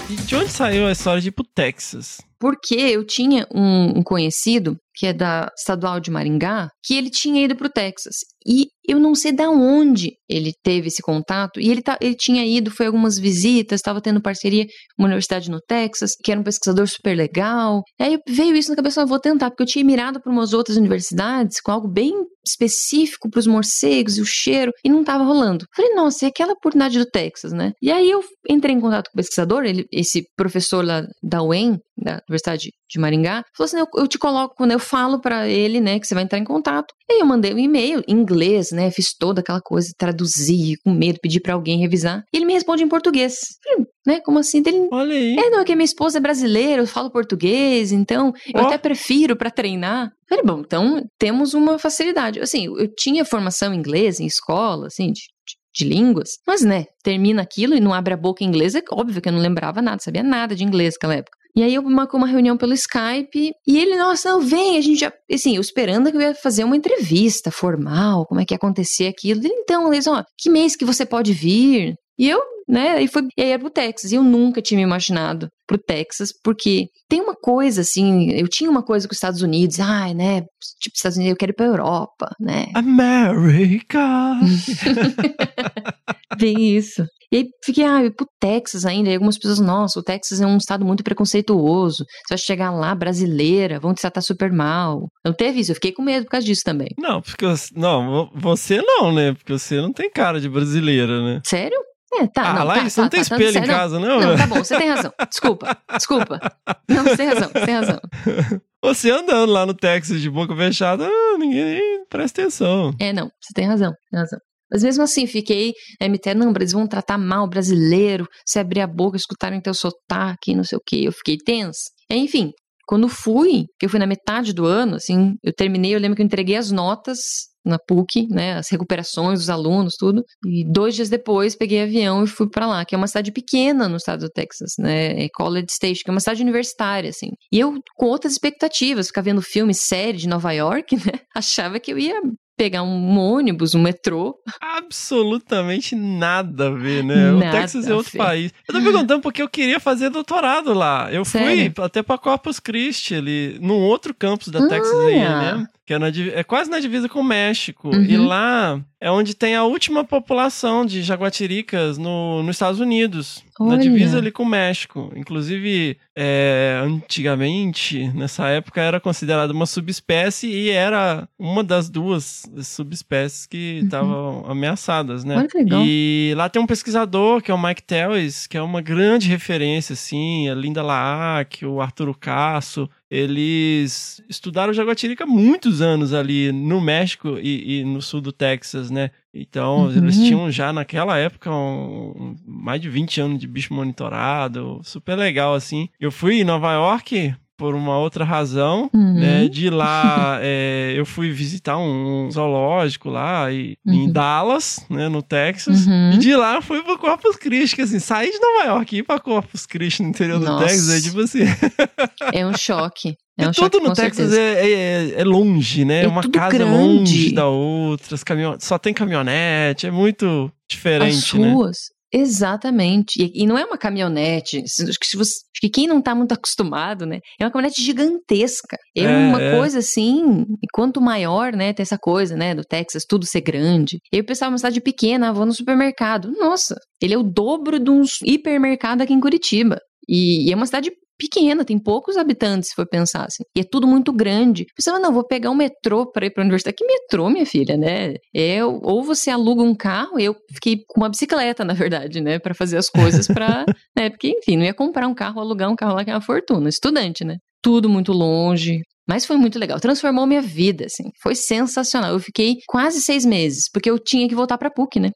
E de onde saiu a história de ir pro Texas? Porque eu tinha um, um conhecido que é da Estadual de Maringá, que ele tinha ido para o Texas. E eu não sei da onde ele teve esse contato. E ele, tá, ele tinha ido, foi algumas visitas, estava tendo parceria uma universidade no Texas, que era um pesquisador super legal. E aí veio isso na cabeça, eu vou tentar, porque eu tinha mirado para umas outras universidades com algo bem específico para os morcegos e o cheiro, e não estava rolando. Falei, nossa, e aquela oportunidade do Texas, né? E aí eu entrei em contato com o pesquisador, ele, esse professor lá da UEM, da Universidade de Maringá, falou assim: eu, eu te coloco, quando eu falo para ele, né, que você vai entrar em contato. E aí eu mandei um e-mail em inglês, né, fiz toda aquela coisa, traduzir, com medo, pedir para alguém revisar. E ele me responde em português. Falei, né, como assim? Ele, Olha aí. é, não, é que minha esposa é brasileira, eu falo português, então eu Ó. até prefiro para treinar. Falei, bom, então temos uma facilidade. Assim, eu tinha formação em inglês em escola, assim, de, de- de línguas, mas, né, termina aquilo e não abre a boca em inglês, é óbvio que eu não lembrava nada, sabia nada de inglês naquela época. E aí eu marcou uma reunião pelo Skype e ele, nossa, não, vem, a gente já, assim, eu esperando que eu ia fazer uma entrevista formal, como é que ia acontecer aquilo. Ele, então, Liz, ó, que mês que você pode vir? E eu, né, e, foi, e aí era pro Texas. E eu nunca tinha me imaginado pro Texas, porque tem uma coisa, assim, eu tinha uma coisa com os Estados Unidos, ai, né, tipo, Estados Unidos, eu quero ir pra Europa, né. America! [laughs] Bem isso. E aí fiquei, ah, pro Texas ainda. E algumas pessoas, nossa, o Texas é um estado muito preconceituoso. Você vai chegar lá, brasileira, vão te tratar super mal. Não teve isso, eu fiquei com medo por causa disso também. Não, porque não, vo- você não, né? Porque você não tem cara de brasileira, né? Sério? É, tá. ah, não, lá tá, isso tá, não tem tá, tá, espelho em casa, não? Não, tá bom, você tem razão. Desculpa, [laughs] desculpa. Não, você tem razão, você tem razão. [laughs] Você andando lá no Texas de boca fechada, ah, ninguém nem presta atenção. É, não, você tem razão, tem razão. Mas mesmo assim, fiquei, é, ter, não, eles vão tratar mal o brasileiro, se abrir a boca, escutarem teu sotaque, não sei o quê. Eu fiquei tensa. É, Enfim, quando fui, que eu fui na metade do ano, assim, eu terminei, eu lembro que eu entreguei as notas na PUC, né, as recuperações dos alunos, tudo. E dois dias depois peguei avião e fui pra lá, que é uma cidade pequena no estado do Texas, né, é College Station, que é uma cidade universitária, assim. E eu com outras expectativas, ficar vendo filme, série de Nova York, [laughs] né, achava que eu ia pegar um ônibus, um metrô. Absolutamente nada a ver, né? o Nada Texas é outro país. Eu tô perguntando porque eu queria fazer doutorado lá. Eu Sério? fui até pra Corpus Christi, ali, num outro campus da Texas aí, né? Que é, na é quase na divisa com o México. Uhum. E lá é onde tem a última população de jaguatiricas no, nos Estados Unidos. Na Olha! divisa ali com o México. Inclusive, é, antigamente, nessa época, era considerada uma subespécie e era uma das duas subespécies que estavam ameaçadas, né? Uhum. Olha que legal. E lá tem um pesquisador, que é o Mike Tellis, que é uma grande referência, assim, a Linda Laack, o Arturo Casso. Eles estudaram jaguatirica há muitos anos ali no México e, e no sul do Texas, né? Então, Uhum. eles tinham já naquela época um- um- mais de 20 anos de bicho monitorado, super legal, assim. Eu fui em Nova York por uma outra razão, Uhum. né? De lá, [laughs] é, eu fui visitar um zoológico lá e, em Uhum. Dallas, né? No Texas. Uhum. E de lá eu fui pro Corpus Christi, que assim, sair de Nova York e ir pra Corpus Christi no interior do Nossa. Texas é tipo assim. É um choque. [laughs] É e um tudo choque, no Texas certeza. é, é, é longe, né? É Uma casa grande. longe da outra, caminhon... só tem caminhonete, é muito diferente, As né? Exatamente. E, e não é uma caminhonete. Acho que, se você, acho que quem não tá muito acostumado, né? É uma caminhonete gigantesca. É, É, uma é. coisa assim. E quanto maior, né? Tem essa coisa, né? Do Texas, tudo ser grande. E eu pensava, uma cidade pequena, vou no supermercado. Nossa, ele é o dobro de um hipermercado aqui em Curitiba. E, e é uma cidade pequena, tem poucos habitantes, se for pensar assim. E é tudo muito grande. Pensava, não, vou pegar um metrô para ir para a universidade. Que metrô, minha filha, né? É, ou você aluga um carro, eu fiquei com uma bicicleta, na verdade, né, para fazer as coisas para, [laughs] né, porque enfim, não ia comprar um carro, alugar um carro lá que é uma fortuna, estudante, né? Tudo muito longe, mas foi muito legal, transformou minha vida, assim. Foi sensacional. Eu fiquei quase seis meses, porque eu tinha que voltar pra PUC, né?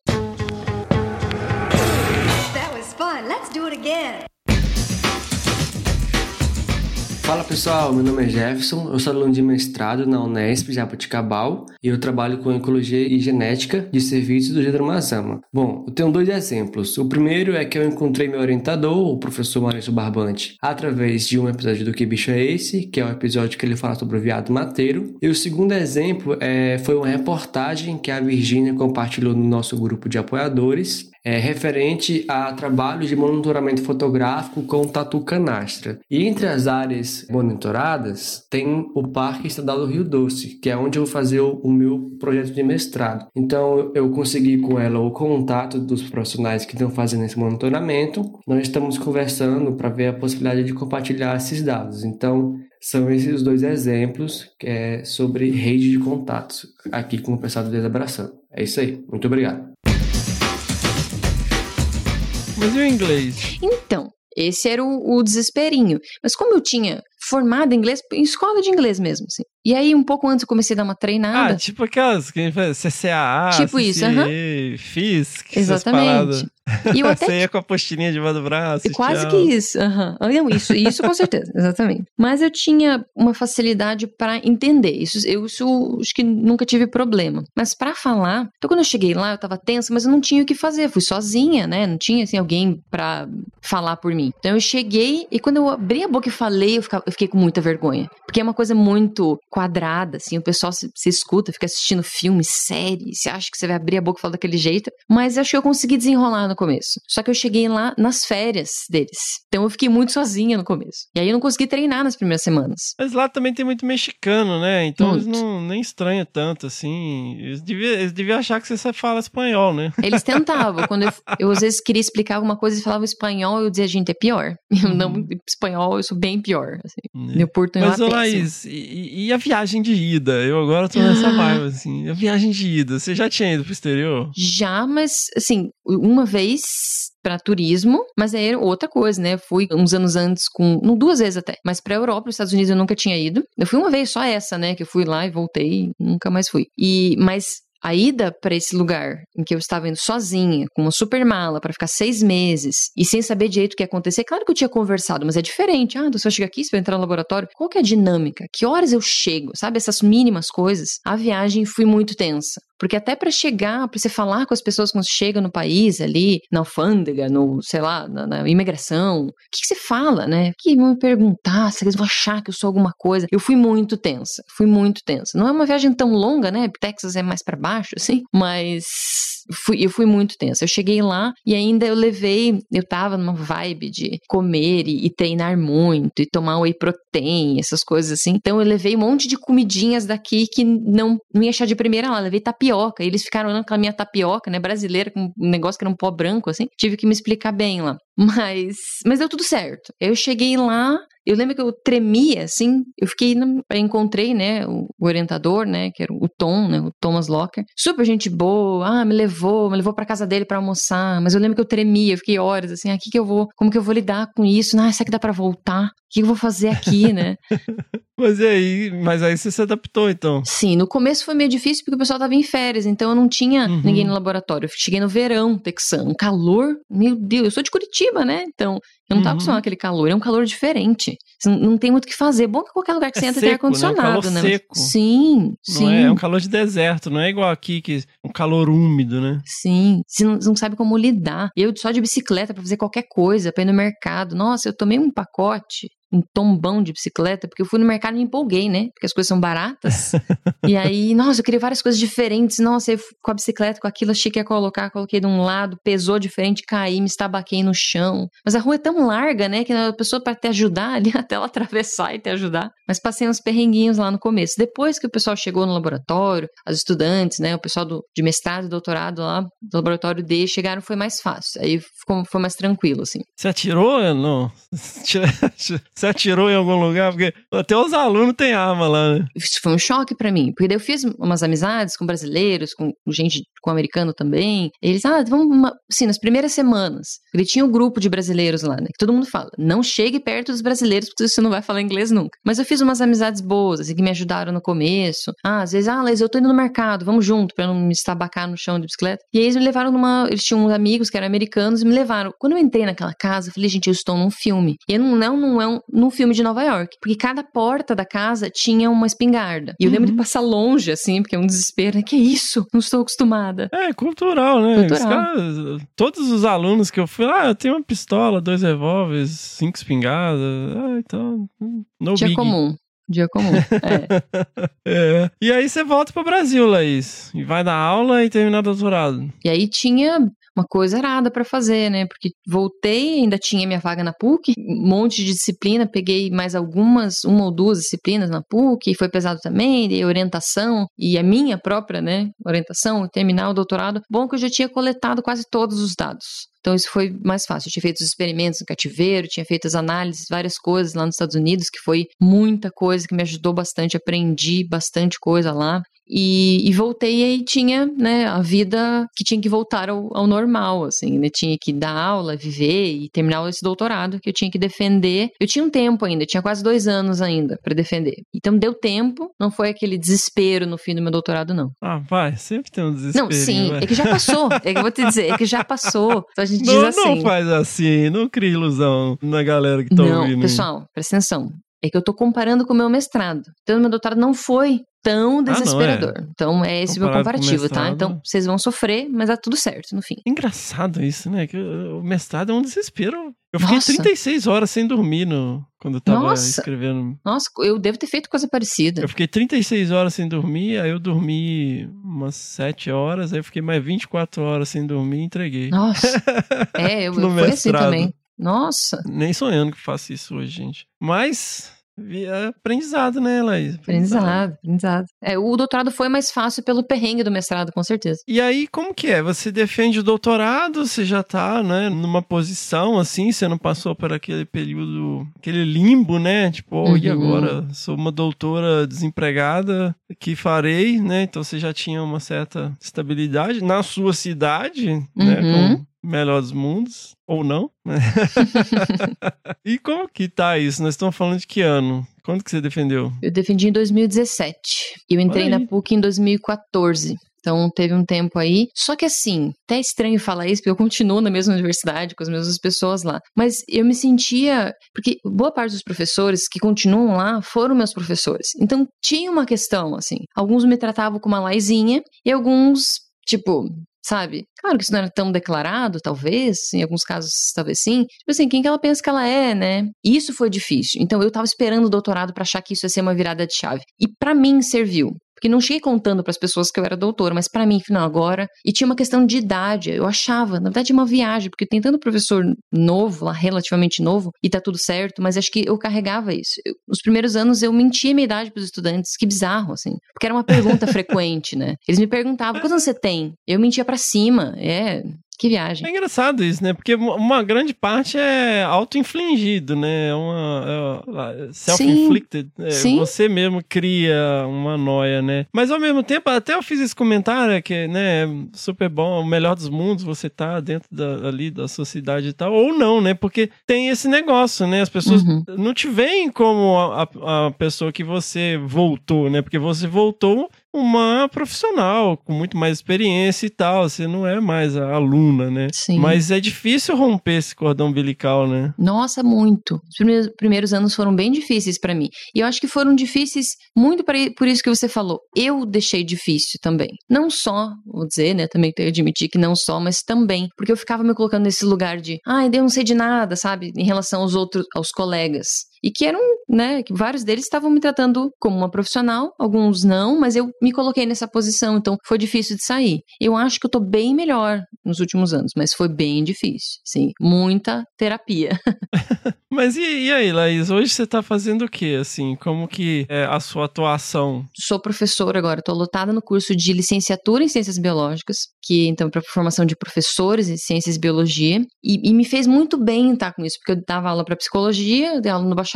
Fala pessoal, meu nome é Jefferson, eu sou aluno de mestrado na Unesp, Jaboticabal, e eu trabalho com Ecologia e Genética de Serviços do Gedromazama. Bom, eu tenho dois exemplos. O primeiro é que eu encontrei meu orientador, o professor Maurício Barbante, através de um episódio do Que Bicho é Esse?, que é o um episódio que ele fala sobre o viado mateiro. E o segundo exemplo é, foi uma reportagem que a Virgínia compartilhou no nosso grupo de apoiadores, é, referente a trabalho de monitoramento fotográfico com tatu canastra. E entre as áreas monitoradas tem o Parque Estadual do Rio Doce, que é onde eu vou fazer o, o meu projeto de mestrado. Então eu consegui com ela o contato dos profissionais que estão fazendo esse monitoramento. Nós estamos conversando para ver a possibilidade de compartilhar esses dados. Então são esses dois exemplos que é sobre rede de contatos aqui com o pessoal do Desabraçando. É isso aí. Muito obrigado. Mas e o inglês? Então, esse era o, o desesperinho. Mas como eu tinha formado em inglês, em escola de inglês mesmo, assim. E aí, um pouco antes, eu comecei a dar uma treinada. Ah, tipo aquelas que a gente faz CCAA, Tipo isso, CCE, aham. FISC, Exatamente. E eu [laughs] até Você ia com a postinha debaixo do braço. Quase tchau. que isso. aham. Não, isso, isso com certeza, [laughs] exatamente. Mas eu tinha uma facilidade pra entender. Isso, eu isso, acho que nunca tive problema. Mas pra falar, então quando eu cheguei lá, eu tava tensa, mas eu não tinha o que fazer. Eu fui sozinha, né? Não tinha assim alguém pra falar por mim. Então eu cheguei e quando eu abri a boca e falei, eu, ficava- eu fiquei com muita vergonha, porque é uma coisa muito quadrada, assim. O pessoal se, se escuta, fica assistindo filme, série, você acha que você vai abrir a boca e falar daquele jeito. Mas acho que eu consegui desenrolar no começo. Só que eu cheguei lá nas férias deles. Então eu fiquei muito sozinha no começo. E aí eu não consegui treinar nas primeiras semanas. Mas lá também tem muito mexicano, né? Então eles Muito. não nem estranham tanto, assim. Eles deviam, eles deviam achar que você falar espanhol, né? Eles [laughs] tentavam. Quando eu, eu às vezes queria explicar alguma coisa e falava espanhol, eu dizia, gente, é pior. [laughs] Eu não, espanhol, eu sou bem pior. Assim. Meu portunhol Mas, é ô péssimo. Laís, e, e a viagem de ida? Eu agora tô nessa Ah. vibe, assim. A viagem de ida, você já tinha ido pro exterior? Já, mas assim, uma vez pra turismo, mas era outra coisa, né? Eu fui uns anos antes com, não, duas vezes até, mas pra Europa, os Estados Unidos eu nunca tinha ido. Eu fui uma vez só essa, né, que eu fui lá e voltei, nunca mais fui. E mas a ida pra esse lugar em que eu estava indo sozinha, com uma super mala pra ficar seis meses e sem saber direito o que ia acontecer, claro que eu tinha conversado, mas é diferente. Ah, você chega aqui, você vai entrar no laboratório. Qual que é a dinâmica? Que horas eu chego? Sabe essas mínimas coisas? A viagem foi muito tensa. Porque até pra chegar, pra você falar com as pessoas quando chega no país ali, na alfândega, no, sei lá, na, na imigração, o que, que você fala, né? O que vão me perguntar, se eles vão achar que eu sou alguma coisa. Eu fui muito tensa, fui muito tensa. Não é uma viagem tão longa, né? Texas é mais pra baixo, assim, mas fui, eu fui muito tensa. Eu cheguei lá e ainda eu levei, eu tava numa vibe de comer e, e treinar muito e tomar whey protein, essas coisas assim. Então eu levei um monte de comidinhas daqui que não, não ia achar de primeira lá. Levei tapioca. E eles ficaram olhando aquela minha tapioca, né, brasileira, com um negócio que era um pó branco, assim. Tive que me explicar bem lá. Mas, mas deu tudo certo. Eu cheguei lá, eu lembro que eu tremia, assim, eu fiquei, encontrei, né, o, orientador, né, que era o Tom, né, o Thomas Locker, super gente boa, ah, me levou, me levou pra casa dele pra almoçar, mas eu lembro que eu tremia, eu fiquei horas, assim, ah, que eu vou, como que eu vou lidar com isso, ah, será que dá pra voltar? O que eu vou fazer aqui, né? [laughs] Mas e aí? Mas aí você se adaptou, então. Sim, no começo foi meio difícil porque o pessoal tava em férias, então eu não tinha Uhum. ninguém no laboratório. Eu cheguei no verão texano, um calor, meu Deus, eu sou de Curitiba, né? Então, eu não tava Uhum. acostumada com aquele calor, é um calor diferente. Não, não tem muito o que fazer. Bom que qualquer lugar que É você entra tem seco, né? Um ar-condicionado, calor né? seco. Sim, Não sim. é? É um calor de deserto, não é igual aqui, que um calor úmido, né? Sim, você não, você não sabe como lidar. Eu só de bicicleta pra fazer qualquer coisa, pra ir no mercado. Nossa, eu tomei um pacote, um tombão de bicicleta, porque eu fui no mercado e me empolguei, né? Porque as coisas são baratas. e aí, [laughs] nossa, eu queria várias coisas diferentes. Nossa, eu com a bicicleta, com aquilo, achei que ia colocar, coloquei de um lado, pesou diferente, caí, me estabaquei no chão. Mas a rua é tão larga, né? Que a pessoa pra te ajudar [laughs] ali, até ela atravessar e te ajudar, Mas passei uns perrenguinhos lá no começo. Depois que o pessoal chegou no laboratório, as estudantes, né, o pessoal do, de mestrado e doutorado lá do laboratório D chegaram, foi mais fácil. Aí ficou, foi mais tranquilo, assim. Você atirou? Não. Você atirou em algum lugar? Porque até os alunos têm arma lá, né? Isso foi um choque para mim, porque daí eu fiz umas amizades com brasileiros, com gente, com americano também. Eles, ah, vamos, uma, assim, nas primeiras semanas. Ele tinha um grupo de brasileiros lá, né? Que todo mundo fala, não chegue perto dos brasileiros, porque você não vai falar inglês nunca. Mas eu fiz umas amizades boas, assim, que me ajudaram no começo. Ah, às vezes, ah, Leis, eu tô indo no mercado, vamos junto, pra não me estabacar no chão de bicicleta. E aí eles me levaram numa. Eles tinham uns amigos que eram americanos e me levaram. Quando eu entrei naquela casa, eu falei, gente, eu estou num filme. E eu não, não, não é um, num filme de Nova York. Porque cada porta da casa tinha uma espingarda. E eu lembro de Uhum. passar longe, assim, porque é um desespero. né? Que isso? Não estou acostumada. É, cultural, né? Os Cultural. caras- todos os alunos que eu fui ah, eu tenho uma pistola, dois revólveres, cinco espingardas. Ah, então. hum, No Dia big. comum. Dia comum. É. [laughs] É. E aí você volta pro Brasil, Laís. E vai dar aula e terminar doutorado. E aí tinha uma coisa errada pra fazer, né? Porque voltei, ainda tinha minha vaga na PUC, um monte de disciplina, peguei mais algumas, uma ou duas disciplinas na PUC, foi pesado também, dei orientação e a minha própria, né, orientação, terminar o doutorado. Bom que eu já tinha coletado quase todos os dados. Então isso foi mais fácil. Eu tinha feito os experimentos no cativeiro, tinha feito as análises, várias coisas lá nos Estados Unidos, que foi muita coisa que me ajudou bastante, aprendi bastante coisa lá. E, e voltei e aí tinha, né, a vida que tinha que voltar ao, ao normal, assim, né? Tinha que dar aula, viver e terminar esse doutorado que eu tinha que defender. Eu tinha um tempo ainda, tinha quase dois anos ainda para defender. Então deu tempo, não foi aquele desespero no fim do meu doutorado, não. Ah, vai, sempre tem um desespero. Não, sim, é que já passou. É que eu vou te dizer, é que já passou. Então a gente diz Não, assim. não faz assim, não cria ilusão na galera que tá Não, ouvindo. pessoal, presta atenção. É que eu tô comparando com o meu mestrado. Então, meu doutorado não foi tão não, é. desesperador. Então, é esse o meu Comparado com o comparativo, tá? Então, vocês vão sofrer, mas dá tudo certo no fim. Engraçado isso, né? Que o mestrado é um desespero. Eu fiquei Nossa. 36 horas sem dormir no, quando eu tava Nossa. escrevendo. Nossa, eu devo ter feito coisa parecida. Eu fiquei 36 horas sem dormir, aí eu dormi umas 7 horas, aí eu fiquei mais 24 horas sem dormir e entreguei. Nossa. [laughs] É, eu, eu fui assim também. Nossa, Nem sonhando que faço isso hoje, gente. Mas vi- é aprendizado, né, Laís? aprendizado, aprendizado. É, o doutorado foi mais fácil pelo perrengue do mestrado, com certeza. E aí, como que é? Você defende o doutorado, você já tá, né, numa posição assim, você não passou por aquele período, aquele limbo, né? Tipo, oh, e Uhum. agora? Sou uma doutora desempregada, que farei, né? Então você já tinha uma certa estabilidade na sua cidade, né? Uhum. Com o melhor dos mundos, ou não, né? [laughs] e como que tá isso? Nós estamos falando de que ano? Quando que você defendeu? Eu defendi em 2017. E eu entrei na. PUC em 2014. Então teve um tempo aí. Só que assim, até é estranho falar isso, porque eu continuo na mesma universidade, com as mesmas pessoas lá. Mas eu me sentia. Porque boa parte dos professores que continuam lá foram meus professores. Então tinha uma questão, assim. Alguns me tratavam como uma laizinha e alguns, tipo. Sabe? Claro que isso não era tão declarado, talvez, em alguns casos, talvez sim. Tipo assim, quem que ela pensa que ela é, né? Isso foi difícil. Então eu tava esperando o doutorado pra achar que isso ia ser uma virada de chave. E pra mim serviu. Porque não cheguei contando pras pessoas que eu era doutora, mas pra mim, final agora. E tinha uma questão de idade. Eu achava, na verdade, uma viagem, porque tem tanto professor novo, lá relativamente novo, e tá tudo certo, mas acho que eu carregava isso. Eu- nos primeiros anos eu mentia minha idade pros estudantes, que bizarro, assim. Porque era uma pergunta [laughs] frequente, né? Eles me perguntavam, quantos anos você tem? Eu mentia pra cima. É, que viagem. É engraçado isso, né? Porque uma- grande parte é auto-infligido, né? É uma é, self-inflicted. É. Você mesmo cria uma noia, né? Mas ao mesmo tempo, até eu fiz esse comentário que, né, é super bom, o melhor dos mundos, você tá dentro da, ali da sociedade e tal, ou não, né? Porque tem esse negócio, né? As pessoas Uhum. não te veem como a, a- a pessoa que você voltou, né? Porque você voltou uma profissional com muito mais experiência e tal. Você não é mais a aluna, né? Sim. Mas é difícil romper esse cordão umbilical, né? Nossa, muito. Os primeiros, primeiros anos foram bem difíceis pra mim. E eu acho que foram difíceis muito pra, por isso que você falou. Eu deixei difícil também. Não só, vou dizer, né? Também tenho que admitir que não só, mas também. Porque eu ficava me colocando nesse lugar de, ai, eu não sei de nada, sabe? Em relação aos outros, aos colegas. E que eram, né, que vários deles estavam me tratando como uma profissional, alguns não, mas eu me coloquei nessa posição, então foi difícil de sair. Eu acho que eu tô bem melhor nos últimos anos, mas foi bem difícil, sim, muita terapia. [laughs] Mas e, e aí, Laís, hoje você tá fazendo o quê, assim? Como que é a sua atuação? Sou professora agora, tô lotada no curso de licenciatura em Ciências Biológicas, que então para formação de professores em Ciências e Biologia, e, e me fez muito bem estar com isso, porque eu dava aula para psicologia, dei aula no bacharelado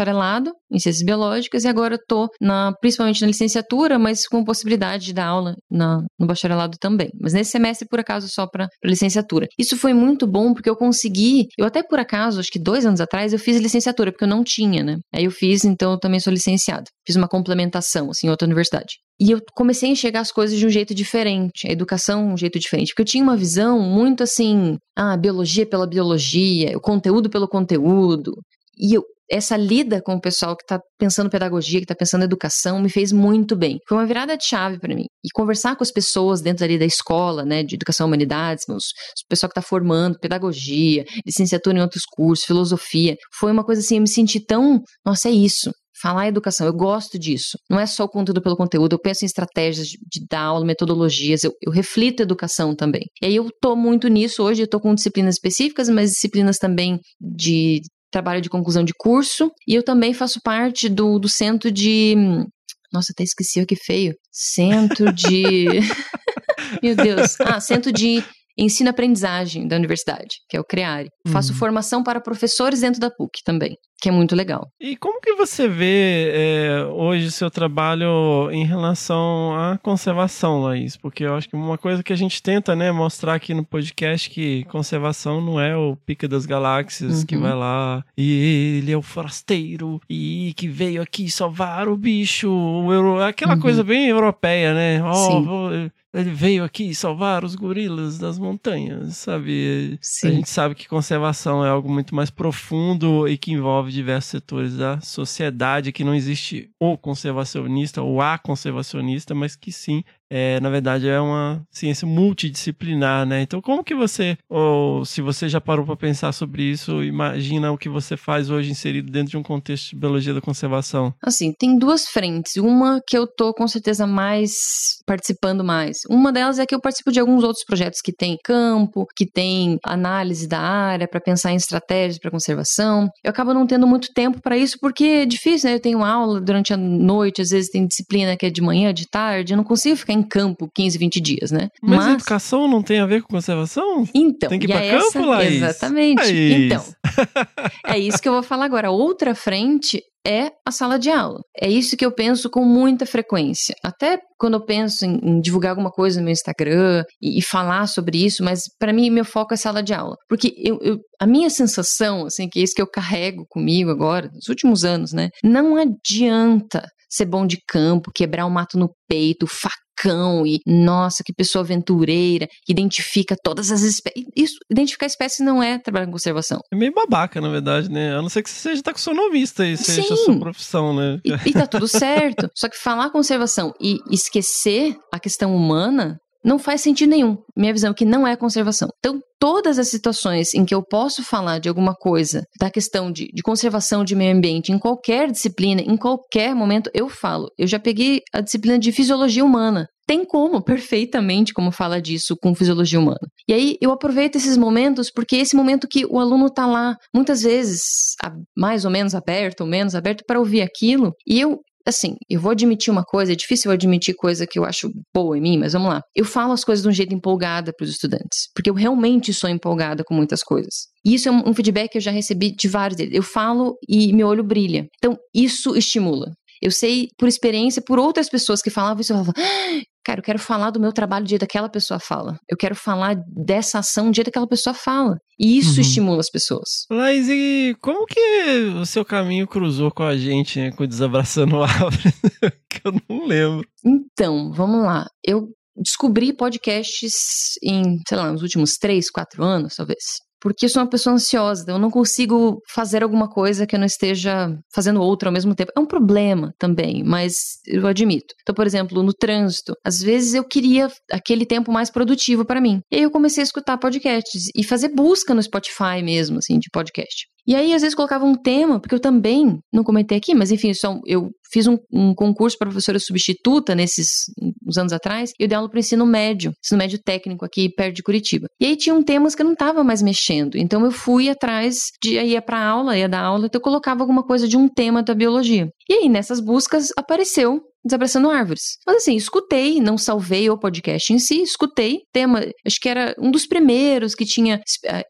em Ciências Biológicas, e agora tô na, principalmente na licenciatura, mas com possibilidade de dar aula na, no bacharelado também. Mas nesse semestre, por acaso, só para licenciatura. Isso foi muito bom, porque eu consegui, eu até por acaso, acho que dois anos atrás, eu fiz licenciatura, porque eu não tinha, né? Aí eu fiz, então eu também sou licenciada. Fiz uma complementação, assim, em outra universidade. E eu comecei a enxergar as coisas de um jeito diferente, a educação um jeito diferente, porque eu tinha uma visão muito assim, ah, biologia pela biologia, o conteúdo pelo conteúdo. E eu, essa lida com o pessoal que está pensando pedagogia, que está pensando educação, me fez muito bem. Foi uma virada de chave para mim. E conversar com as pessoas dentro ali da escola, né, de educação e humanidades, o pessoal que está formando pedagogia, licenciatura em outros cursos, filosofia, foi uma coisa assim, eu me senti tão, nossa, é isso falar educação, eu gosto disso. Não é só o conteúdo pelo conteúdo, eu penso em estratégias de, de dar aula, metodologias, eu, eu, reflito educação também. E aí eu tô muito nisso hoje, eu tô com disciplinas específicas, mas disciplinas também de trabalho de conclusão de curso, e eu também faço parte do, do centro de. Nossa, até esqueci o que feio. Centro de. [laughs] Meu Deus. Ah, centro de ensino-aprendizagem da universidade, que é o CREARE. Faço uhum. formação para professores dentro da PUC também que é muito legal. E como que você vê é, hoje o seu trabalho em relação à conservação, Laís? Porque eu acho que uma coisa que a gente tenta né, mostrar aqui no podcast que conservação não é o pica das galáxias uhum. que vai lá e ele é o forasteiro e que veio aqui salvar o bicho, aquela uhum. coisa bem europeia, né? Oh, ele veio aqui salvar os gorilas das montanhas, sabe? Sim. A gente sabe que conservação é algo muito mais profundo e que envolve envolve diversos setores da sociedade, que não existe o conservacionista ou a conservacionista, mas que sim é, na verdade, é uma ciência multidisciplinar, né? Então, como que você, ou se você já parou para pensar sobre isso, imagina o que você faz hoje inserido dentro de um contexto de biologia da conservação? Assim, tem duas frentes. Uma que eu tô com certeza mais participando mais. Uma delas é que eu participo de alguns outros projetos que tem campo, que tem análise da área para pensar em estratégias para conservação. Eu acabo não tendo muito tempo para isso porque é difícil, né? Eu tenho aula durante a noite, às vezes tem disciplina que é de manhã, de tarde, eu não consigo ficar em campo 15, 20 dias, né? Mas, Mas... educação não tem a ver com conservação? Então, tem que ir pra é campo, lá. Exatamente. Então, [laughs] é isso que eu vou falar agora. Outra frente é a sala de aula. É isso que eu penso com muita frequência. Até quando eu penso em, em divulgar alguma coisa no meu Instagram e, e falar sobre isso, mas para mim meu foco é sala de aula. Porque eu, eu, a minha sensação, assim, que é isso que eu carrego comigo agora, nos últimos anos, né? Não adianta ser bom de campo, quebrar o mato no peito, facão e nossa, que pessoa aventureira, que identifica todas as espécies. Isso, identificar espécies não é trabalhar com conservação. É meio babaca, na verdade, né? A não ser que você seja taxonomista e seja Sim. a sua profissão, né? E, e tá tudo certo. Só que falar conservação e esquecer a questão humana não faz sentido nenhum. Minha visão é que não é conservação. Então, todas as situações em que eu posso falar de alguma coisa, da questão de, de, conservação de meio ambiente, em qualquer disciplina, em qualquer momento, eu falo. Eu já peguei a disciplina de fisiologia humana. Tem como, [laughs] perfeitamente, como fala disso com fisiologia humana. E aí eu aproveito esses momentos, porque é esse momento que o aluno está lá, muitas vezes, mais ou menos aberto, ou menos aberto, para ouvir aquilo, e eu assim, eu vou admitir uma coisa, é difícil eu admitir coisa que eu acho boa em mim, mas vamos lá. Eu falo as coisas de um jeito empolgada para os estudantes, porque eu realmente sou empolgada com muitas coisas. E isso é um feedback que eu já recebi de vários deles. Eu falo e meu olho brilha. Então, isso estimula. Eu sei por experiência, por outras pessoas que falavam isso, eu falava, ah, cara, eu quero falar do meu trabalho do jeito que aquela pessoa fala. Eu quero falar dessa ação do jeito que aquela pessoa fala. E isso uhum. estimula as pessoas. Mas e como que o seu caminho cruzou com a gente, né, com o Desabraçando [laughs] Árvores? que eu não lembro. Então, vamos lá. Eu descobri podcasts em, sei lá, nos últimos três, quatro anos, talvez porque eu sou uma pessoa ansiosa, eu não consigo fazer alguma coisa que eu não esteja fazendo outra ao mesmo tempo. É um problema também, mas eu admito. Então, por exemplo, no trânsito, às vezes eu queria aquele tempo mais produtivo para mim. E aí eu comecei a escutar podcasts e fazer busca no Spotify mesmo, assim, de podcast. E aí, às vezes, colocava um tema, porque eu também, não comentei aqui, mas enfim, só, eu fiz um, um concurso para professora substituta nesses uns anos atrás, e eu dei aula para o ensino médio, ensino médio técnico aqui perto de Curitiba. E aí tinham temas que eu não estava mais mexendo, então eu fui atrás de ia para aula, ia dar aula, então eu colocava alguma coisa de um tema da biologia. E aí nessas buscas apareceu Desabraçando Árvores. Mas assim, escutei, não salvei o podcast em si, escutei. Tema, acho que era um dos primeiros que tinha.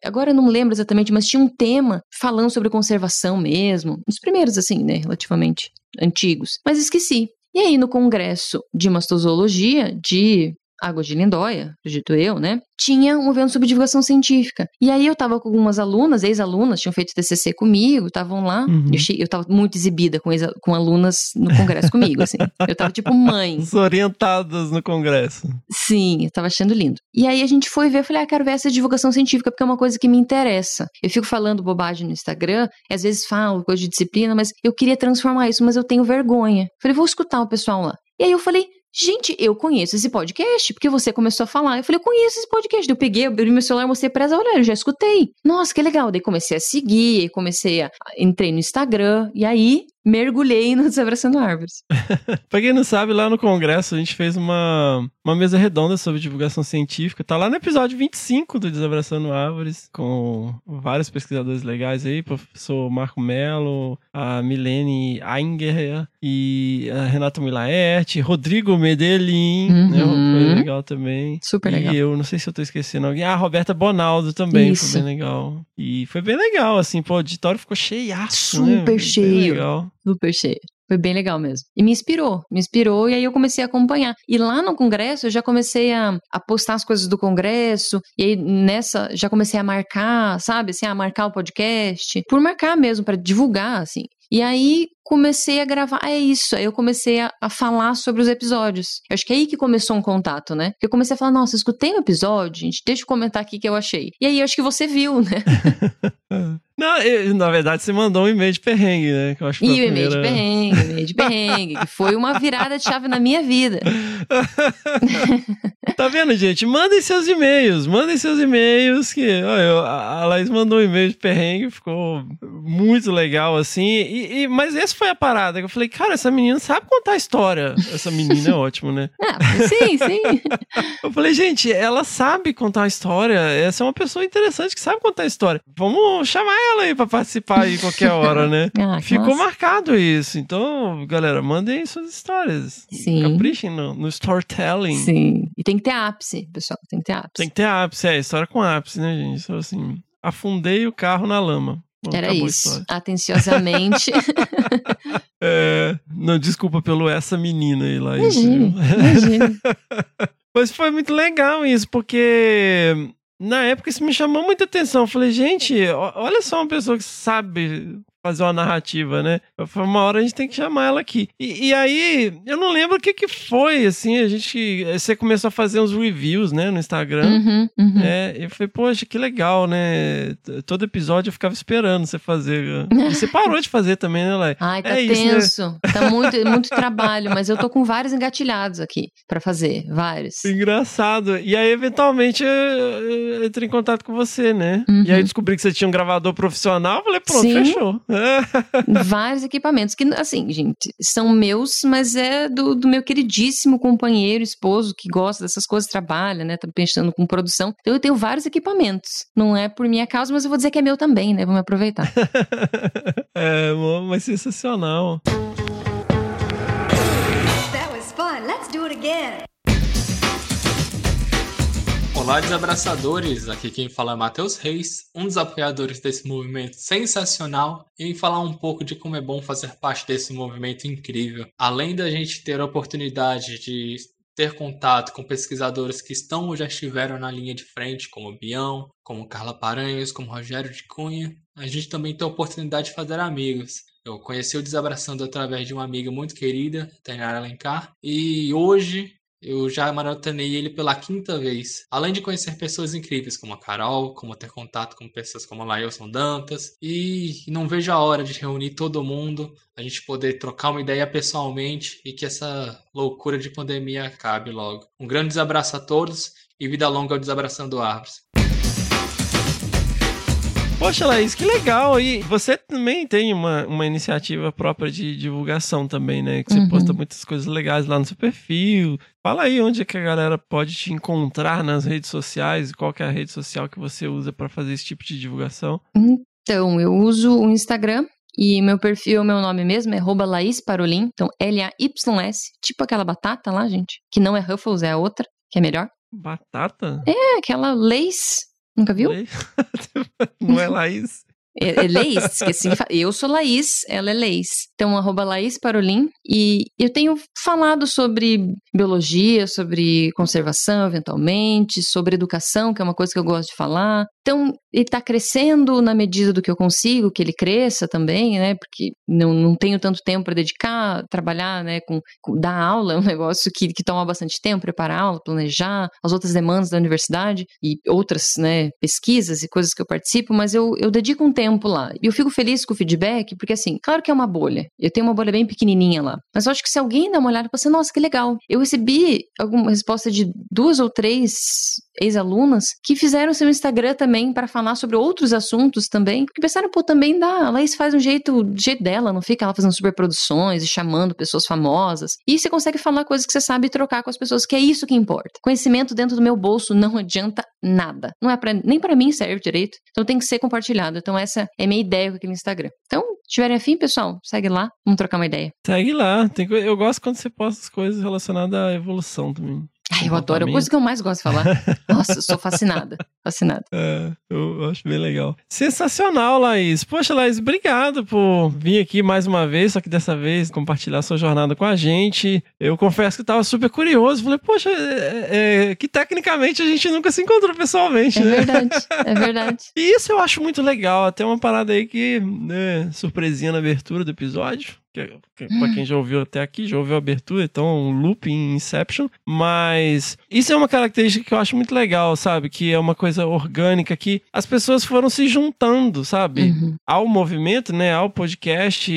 Agora eu não lembro exatamente, mas tinha um tema falando sobre conservação mesmo. Um dos primeiros, assim, né? Relativamente antigos. Mas esqueci. E aí, no congresso de mastozologia de Água de Lindóia, acredito eu, né? tinha um evento sobre divulgação científica. E aí eu tava com algumas alunas, ex-alunas, tinham feito TCC comigo, estavam lá. Uhum. Eu, cheguei, eu tava muito exibida com, com alunas no congresso comigo, assim. Eu tava tipo mãe. Orientadas no congresso. Sim, eu tava achando lindo. E aí a gente foi ver, eu falei, ah, quero ver essa divulgação científica, porque é uma coisa que me interessa. Eu fico falando bobagem no Instagram, às vezes falo coisa de disciplina, mas eu queria transformar isso, mas eu tenho vergonha. falei, vou escutar o pessoal lá. E aí eu falei, Gente, eu conheço esse podcast, porque você começou a falar. Eu falei, eu conheço esse podcast. Eu peguei, abri meu celular, mostrei pra ela, olha, eu já escutei. Nossa, que legal. Daí comecei a seguir, comecei a. Entrei no Instagram, e aí mergulhei no Desabraçando Árvores. [laughs] pra quem não sabe, lá no Congresso a gente fez uma, uma mesa redonda sobre divulgação científica. Tá lá no episódio 25 do Desabraçando Árvores, com vários pesquisadores legais aí, professor Marco Melo, a Milene Ainger e a Renata Milaerte, Rodrigo Medellín, né? uhum. né? Foi legal também. Super legal. E eu, não sei se eu tô esquecendo alguém. Ah, a Roberta Bonaldo também, Isso. foi bem legal. E foi bem legal, assim, pô, o auditório ficou cheiaço, né? Super né? cheio. legal. Super cheio. Foi bem legal mesmo. E me inspirou, me inspirou e aí eu comecei a acompanhar. E lá no congresso eu já comecei a, a postar as coisas do congresso, e aí nessa já comecei a marcar, sabe, assim, a marcar o podcast, por marcar mesmo, para divulgar, assim. E aí comecei a gravar. é isso. Aí eu comecei a, a, falar sobre os episódios. Eu acho que é aí que começou um contato, né? Porque eu comecei a falar, nossa, escutei um episódio, gente, deixa eu comentar aqui que eu achei. E aí eu acho que você viu, né? [laughs] Não, eu, na verdade, você mandou um e-mail de perrengue, né? Que eu acho que e o primeira... e-mail de perrengue, e-mail de perrengue, que foi uma virada de chave na minha vida. [laughs] tá vendo, gente? Mandem seus e-mails, mandem seus e-mails, que a Laís mandou um e-mail de perrengue, ficou muito legal, assim, e, e, mas essa foi a parada, que eu falei, cara, essa menina sabe contar história. Essa menina é ótimo, né? [laughs] Ah, sim, sim. [laughs] eu falei, gente, ela sabe contar história, essa é uma pessoa interessante que sabe contar história. Vamos chamar ela aí pra participar aí qualquer hora, né? [laughs] Ah, Ficou nossa. marcado isso, então, galera, mandem suas histórias. Sim. Caprichem no, no storytelling. Sim, e tem que ter ápice, pessoal, tem que ter ápice. Tem que ter ápice, é, história com ápice, né, gente? Só assim, afundei o carro na lama. Bom, Era isso. Atenciosamente. [laughs] é, não, desculpa pelo essa menina aí lá. Imagina, imagina. [laughs] Mas foi muito legal isso, porque na época isso me chamou muita atenção. Eu falei, gente, olha só uma pessoa que sabe fazer uma narrativa, né? Foi uma hora a gente tem que chamar ela aqui. E, e, aí, eu não lembro o que que foi, assim, a gente... Você começou a fazer uns reviews, né, no Instagram. Uhum, uhum. É, e eu falei, poxa, que legal, né? Todo episódio eu ficava esperando você fazer. E você parou de fazer também, né, Lai? Ai, tá é tenso. Isso, né? Tá muito, muito trabalho, mas eu tô com vários engatilhados aqui para fazer, vários. Engraçado. E aí, eventualmente, eu, eu entrei em contato com você, né? Uhum. E aí descobri que você tinha um gravador profissional, eu falei, pronto, Sim. fechou. [laughs] Vários equipamentos que, assim, gente, são meus, mas é do, do, meu queridíssimo companheiro, esposo, que gosta dessas coisas, trabalha, né? Tá pensando com produção. Então eu tenho vários equipamentos. Não é por minha causa, mas eu vou dizer que é meu também, né? Vamos aproveitar. [laughs] é, mas sensacional. That was fun. Let's do it again. Olá, desabraçadores! Aqui quem fala é Matheus Reis, um dos apoiadores desse movimento sensacional, e falar um pouco de como é bom fazer parte desse movimento incrível. Além da gente ter a oportunidade de ter contato com pesquisadores que estão ou já estiveram na linha de frente, como Bião, como Carla Paranhos, como Rogério de Cunha, a gente também tem a oportunidade de fazer amigos. Eu conheci o Desabraçando através de uma amiga muito querida, Tainara Alencar, e hoje eu já maratonei ele pela quinta vez. Além de conhecer pessoas incríveis como a Carol, como ter contato com pessoas como a Lailson Dantas. E não vejo a hora de reunir todo mundo, a gente poder trocar uma ideia pessoalmente e que essa loucura de pandemia acabe logo. Um grande abraço a todos e vida longa ao Desabraçando Árvores. Poxa, Laís, que legal. E você também tem uma, uma iniciativa própria de divulgação também, né? Que você Uhum. posta muitas coisas legais lá no seu perfil. Fala aí onde é que a galera pode te encontrar nas redes sociais, qual que é a rede social que você usa pra fazer esse tipo de divulgação. Então, eu uso o Instagram e meu perfil, meu nome mesmo é Laís Parolin. Então, L-A-Y-S, tipo aquela batata lá, gente, que não é Ruffles, é a outra, que é melhor. Batata? É, aquela Lace, nunca viu? Não é Laís? É, é Leis, que fa- eu sou Laís, ela é Leis. Então, arroba Laís Parolin. E eu tenho falado sobre biologia, sobre conservação, eventualmente, sobre educação, que é uma coisa que eu gosto de falar. Então, ele está crescendo na medida do que eu consigo, que ele cresça também, né? Porque não, não tenho tanto tempo para dedicar, trabalhar, né? Com, com- dar aula é um negócio que, que toma bastante tempo, preparar aula, planejar, as outras demandas da universidade e outras, né? Pesquisas e coisas que eu participo, mas eu, eu dedico um tempo lá. E eu fico feliz com o feedback, porque assim, claro que é uma bolha. Eu tenho uma bolha bem pequenininha lá. Mas eu acho que se alguém dá uma olhada, você, nossa, que legal. Eu recebi alguma resposta de duas ou três ex-alunas que fizeram seu Instagram também para falar sobre outros assuntos também. Porque pensaram, pô, também dá. A Laís faz um jeito, do jeito dela, não fica lá fazendo super produções e chamando pessoas famosas. E você consegue falar coisas que você sabe e trocar com as pessoas, que é isso que importa. Conhecimento dentro do meu bolso não adianta nada. Não é para nem para mim serve direito. Então tem que ser compartilhado. Então essa é a minha ideia com aquele Instagram. Então, se tiverem afim, pessoal, segue lá, vamos trocar uma ideia. Segue lá. Tem eu gosto quando você posta as coisas relacionadas à evolução também. Ai, eu adoro, é a coisa que eu mais gosto de falar. [laughs] Nossa, eu sou fascinada. Fascinada. É, eu acho bem legal. Sensacional, Laís. Poxa, Laís, obrigado por vir aqui mais uma vez, só que dessa vez compartilhar sua jornada com a gente. Eu confesso que estava super curioso. Falei, poxa, é, é, que tecnicamente a gente nunca se encontrou pessoalmente, É né? verdade, é [laughs] verdade. E isso eu acho muito legal. Até uma parada aí que, né, surpresinha na abertura do episódio. Que, que, pra quem já ouviu até aqui, já ouviu a abertura, então um loop em Inception. Mas isso é uma característica que eu acho muito legal, sabe? Que é uma coisa orgânica que as pessoas foram se juntando, sabe? Uhum. Ao movimento, né? Ao podcast,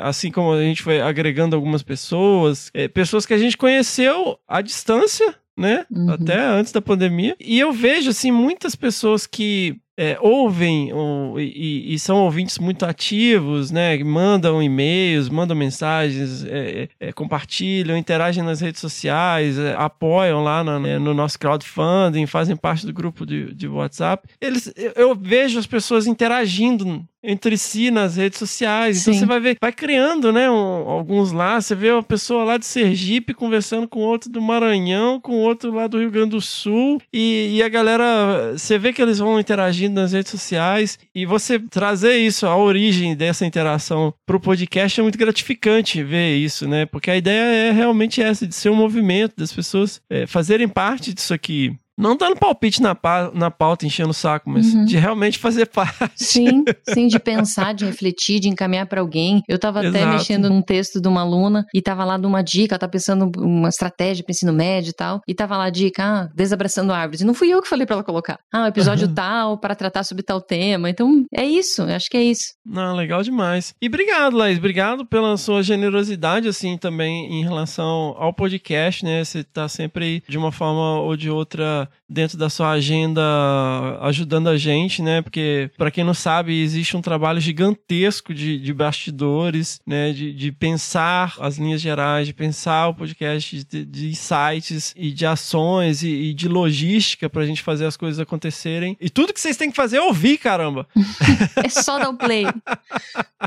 assim como a gente foi agregando algumas pessoas, é, pessoas que a gente conheceu à distância, né? Uhum. Até antes da pandemia. E eu vejo, assim, muitas pessoas que é, ouvem ou- e, e são ouvintes muito ativos, né? Mandam e-mails, mandam mensagens, é, é, é, compartilham, interagem nas redes sociais, é, apoiam lá na- né, no nosso crowdfunding, fazem parte do grupo de, de WhatsApp. Eles, eu, eu vejo as pessoas interagindo entre si nas redes sociais. Então Sim. você vai ver, vai criando, né? um- alguns lá. Você vê uma pessoa lá de Sergipe conversando com outro do Maranhão, com outro lá do Rio Grande do Sul. E, e a galera, você vê que eles vão interagindo nas redes sociais. E você trazer isso, a origem dessa interação pro podcast é muito gratificante ver isso, né? Porque a ideia é realmente essa, de ser um movimento, das pessoas é, fazerem parte disso aqui. Não dando palpite na, pa- na pauta, enchendo o saco, mas Uhum. de realmente fazer [laughs] parte. Sim, sim, de pensar, de refletir, de encaminhar pra alguém. Eu tava até mexendo num texto de uma aluna e tava lá de uma dica, ela tá pensando uma estratégia para ensino médio e tal, e tava lá a dica, ah, desabraçando árvores. E não fui eu que falei pra ela colocar. Ah, um episódio tal para tratar sobre tal tema. Então, é isso, acho que é isso. Não, legal demais. E obrigado, Laís. Obrigado pela sua generosidade, assim, também em relação ao podcast, né? Você tá sempre aí, de uma forma ou de outra, dentro da sua agenda, ajudando a gente, né? Porque, para quem não sabe, existe um trabalho gigantesco de, de bastidores, né? De, de pensar as linhas gerais, de pensar o podcast, de, de insights e de ações e, e de logística pra gente fazer as coisas acontecerem. E tudo que vocês têm que fazer é ouvir, caramba. [laughs] É só dar o play. [laughs]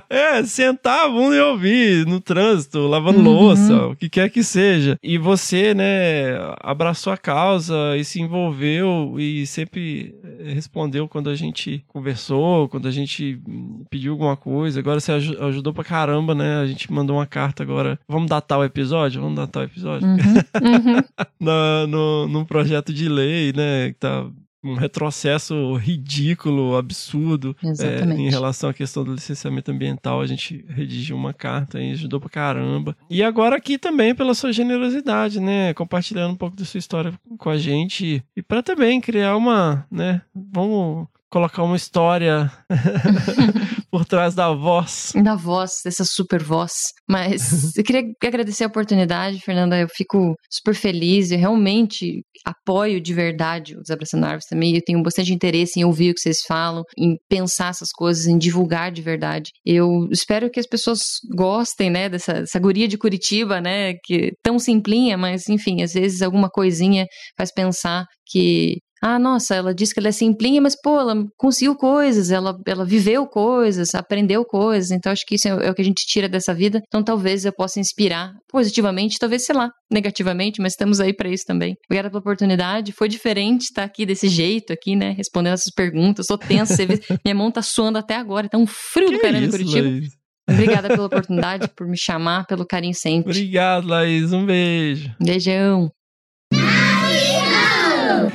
É, sentar a bunda e ouvir no trânsito, lavando Uhum. louça, o que quer que seja. E você, né, abraçou a causa e se envolveu e sempre eh, respondeu quando a gente conversou, quando a gente hum, pediu alguma coisa. Agora você aju- ajudou pra caramba, né? A gente mandou uma carta agora. Vamos datar o episódio? Vamos datar o episódio? Uhum, uhum. [laughs] na, no, num projeto de lei, né? Que tá um retrocesso ridículo, absurdo é, em relação à questão do licenciamento ambiental. A gente redigiu uma carta e ajudou pra caramba. E agora aqui também pela sua generosidade, né? Compartilhando um pouco da sua história com a gente e para também criar uma, né? Vamos colocar uma história [laughs] [laughs] por trás da voz. Da voz, dessa super voz. Mas [laughs] eu queria agradecer a oportunidade, Fernanda. Eu fico super feliz. Eu realmente apoio de verdade o Desabraçando Árvores também. Eu tenho bastante interesse em ouvir o que vocês falam, em pensar essas coisas, em divulgar de verdade. Eu espero que as pessoas gostem, né, dessa, dessa guria de Curitiba, né, que tão simplinha, mas enfim, às vezes alguma coisinha faz pensar que ah, nossa, ela disse que ela é simplinha, mas pô, ela conseguiu coisas, ela, ela viveu coisas, aprendeu coisas, então acho que isso é, é o que a gente tira dessa vida. Então talvez eu possa inspirar positivamente, talvez, sei lá, negativamente, mas estamos aí para isso também. Obrigada pela oportunidade, foi diferente estar aqui desse jeito aqui, né, respondendo essas perguntas. Tô tensa, você vê, [laughs] minha mão tá suando até agora, tá um frio Que do caramba em Curitiba. Laís? Obrigada pela [laughs] oportunidade, por me chamar, pelo carinho sempre. Obrigado, Laís. Um beijo. Beijão.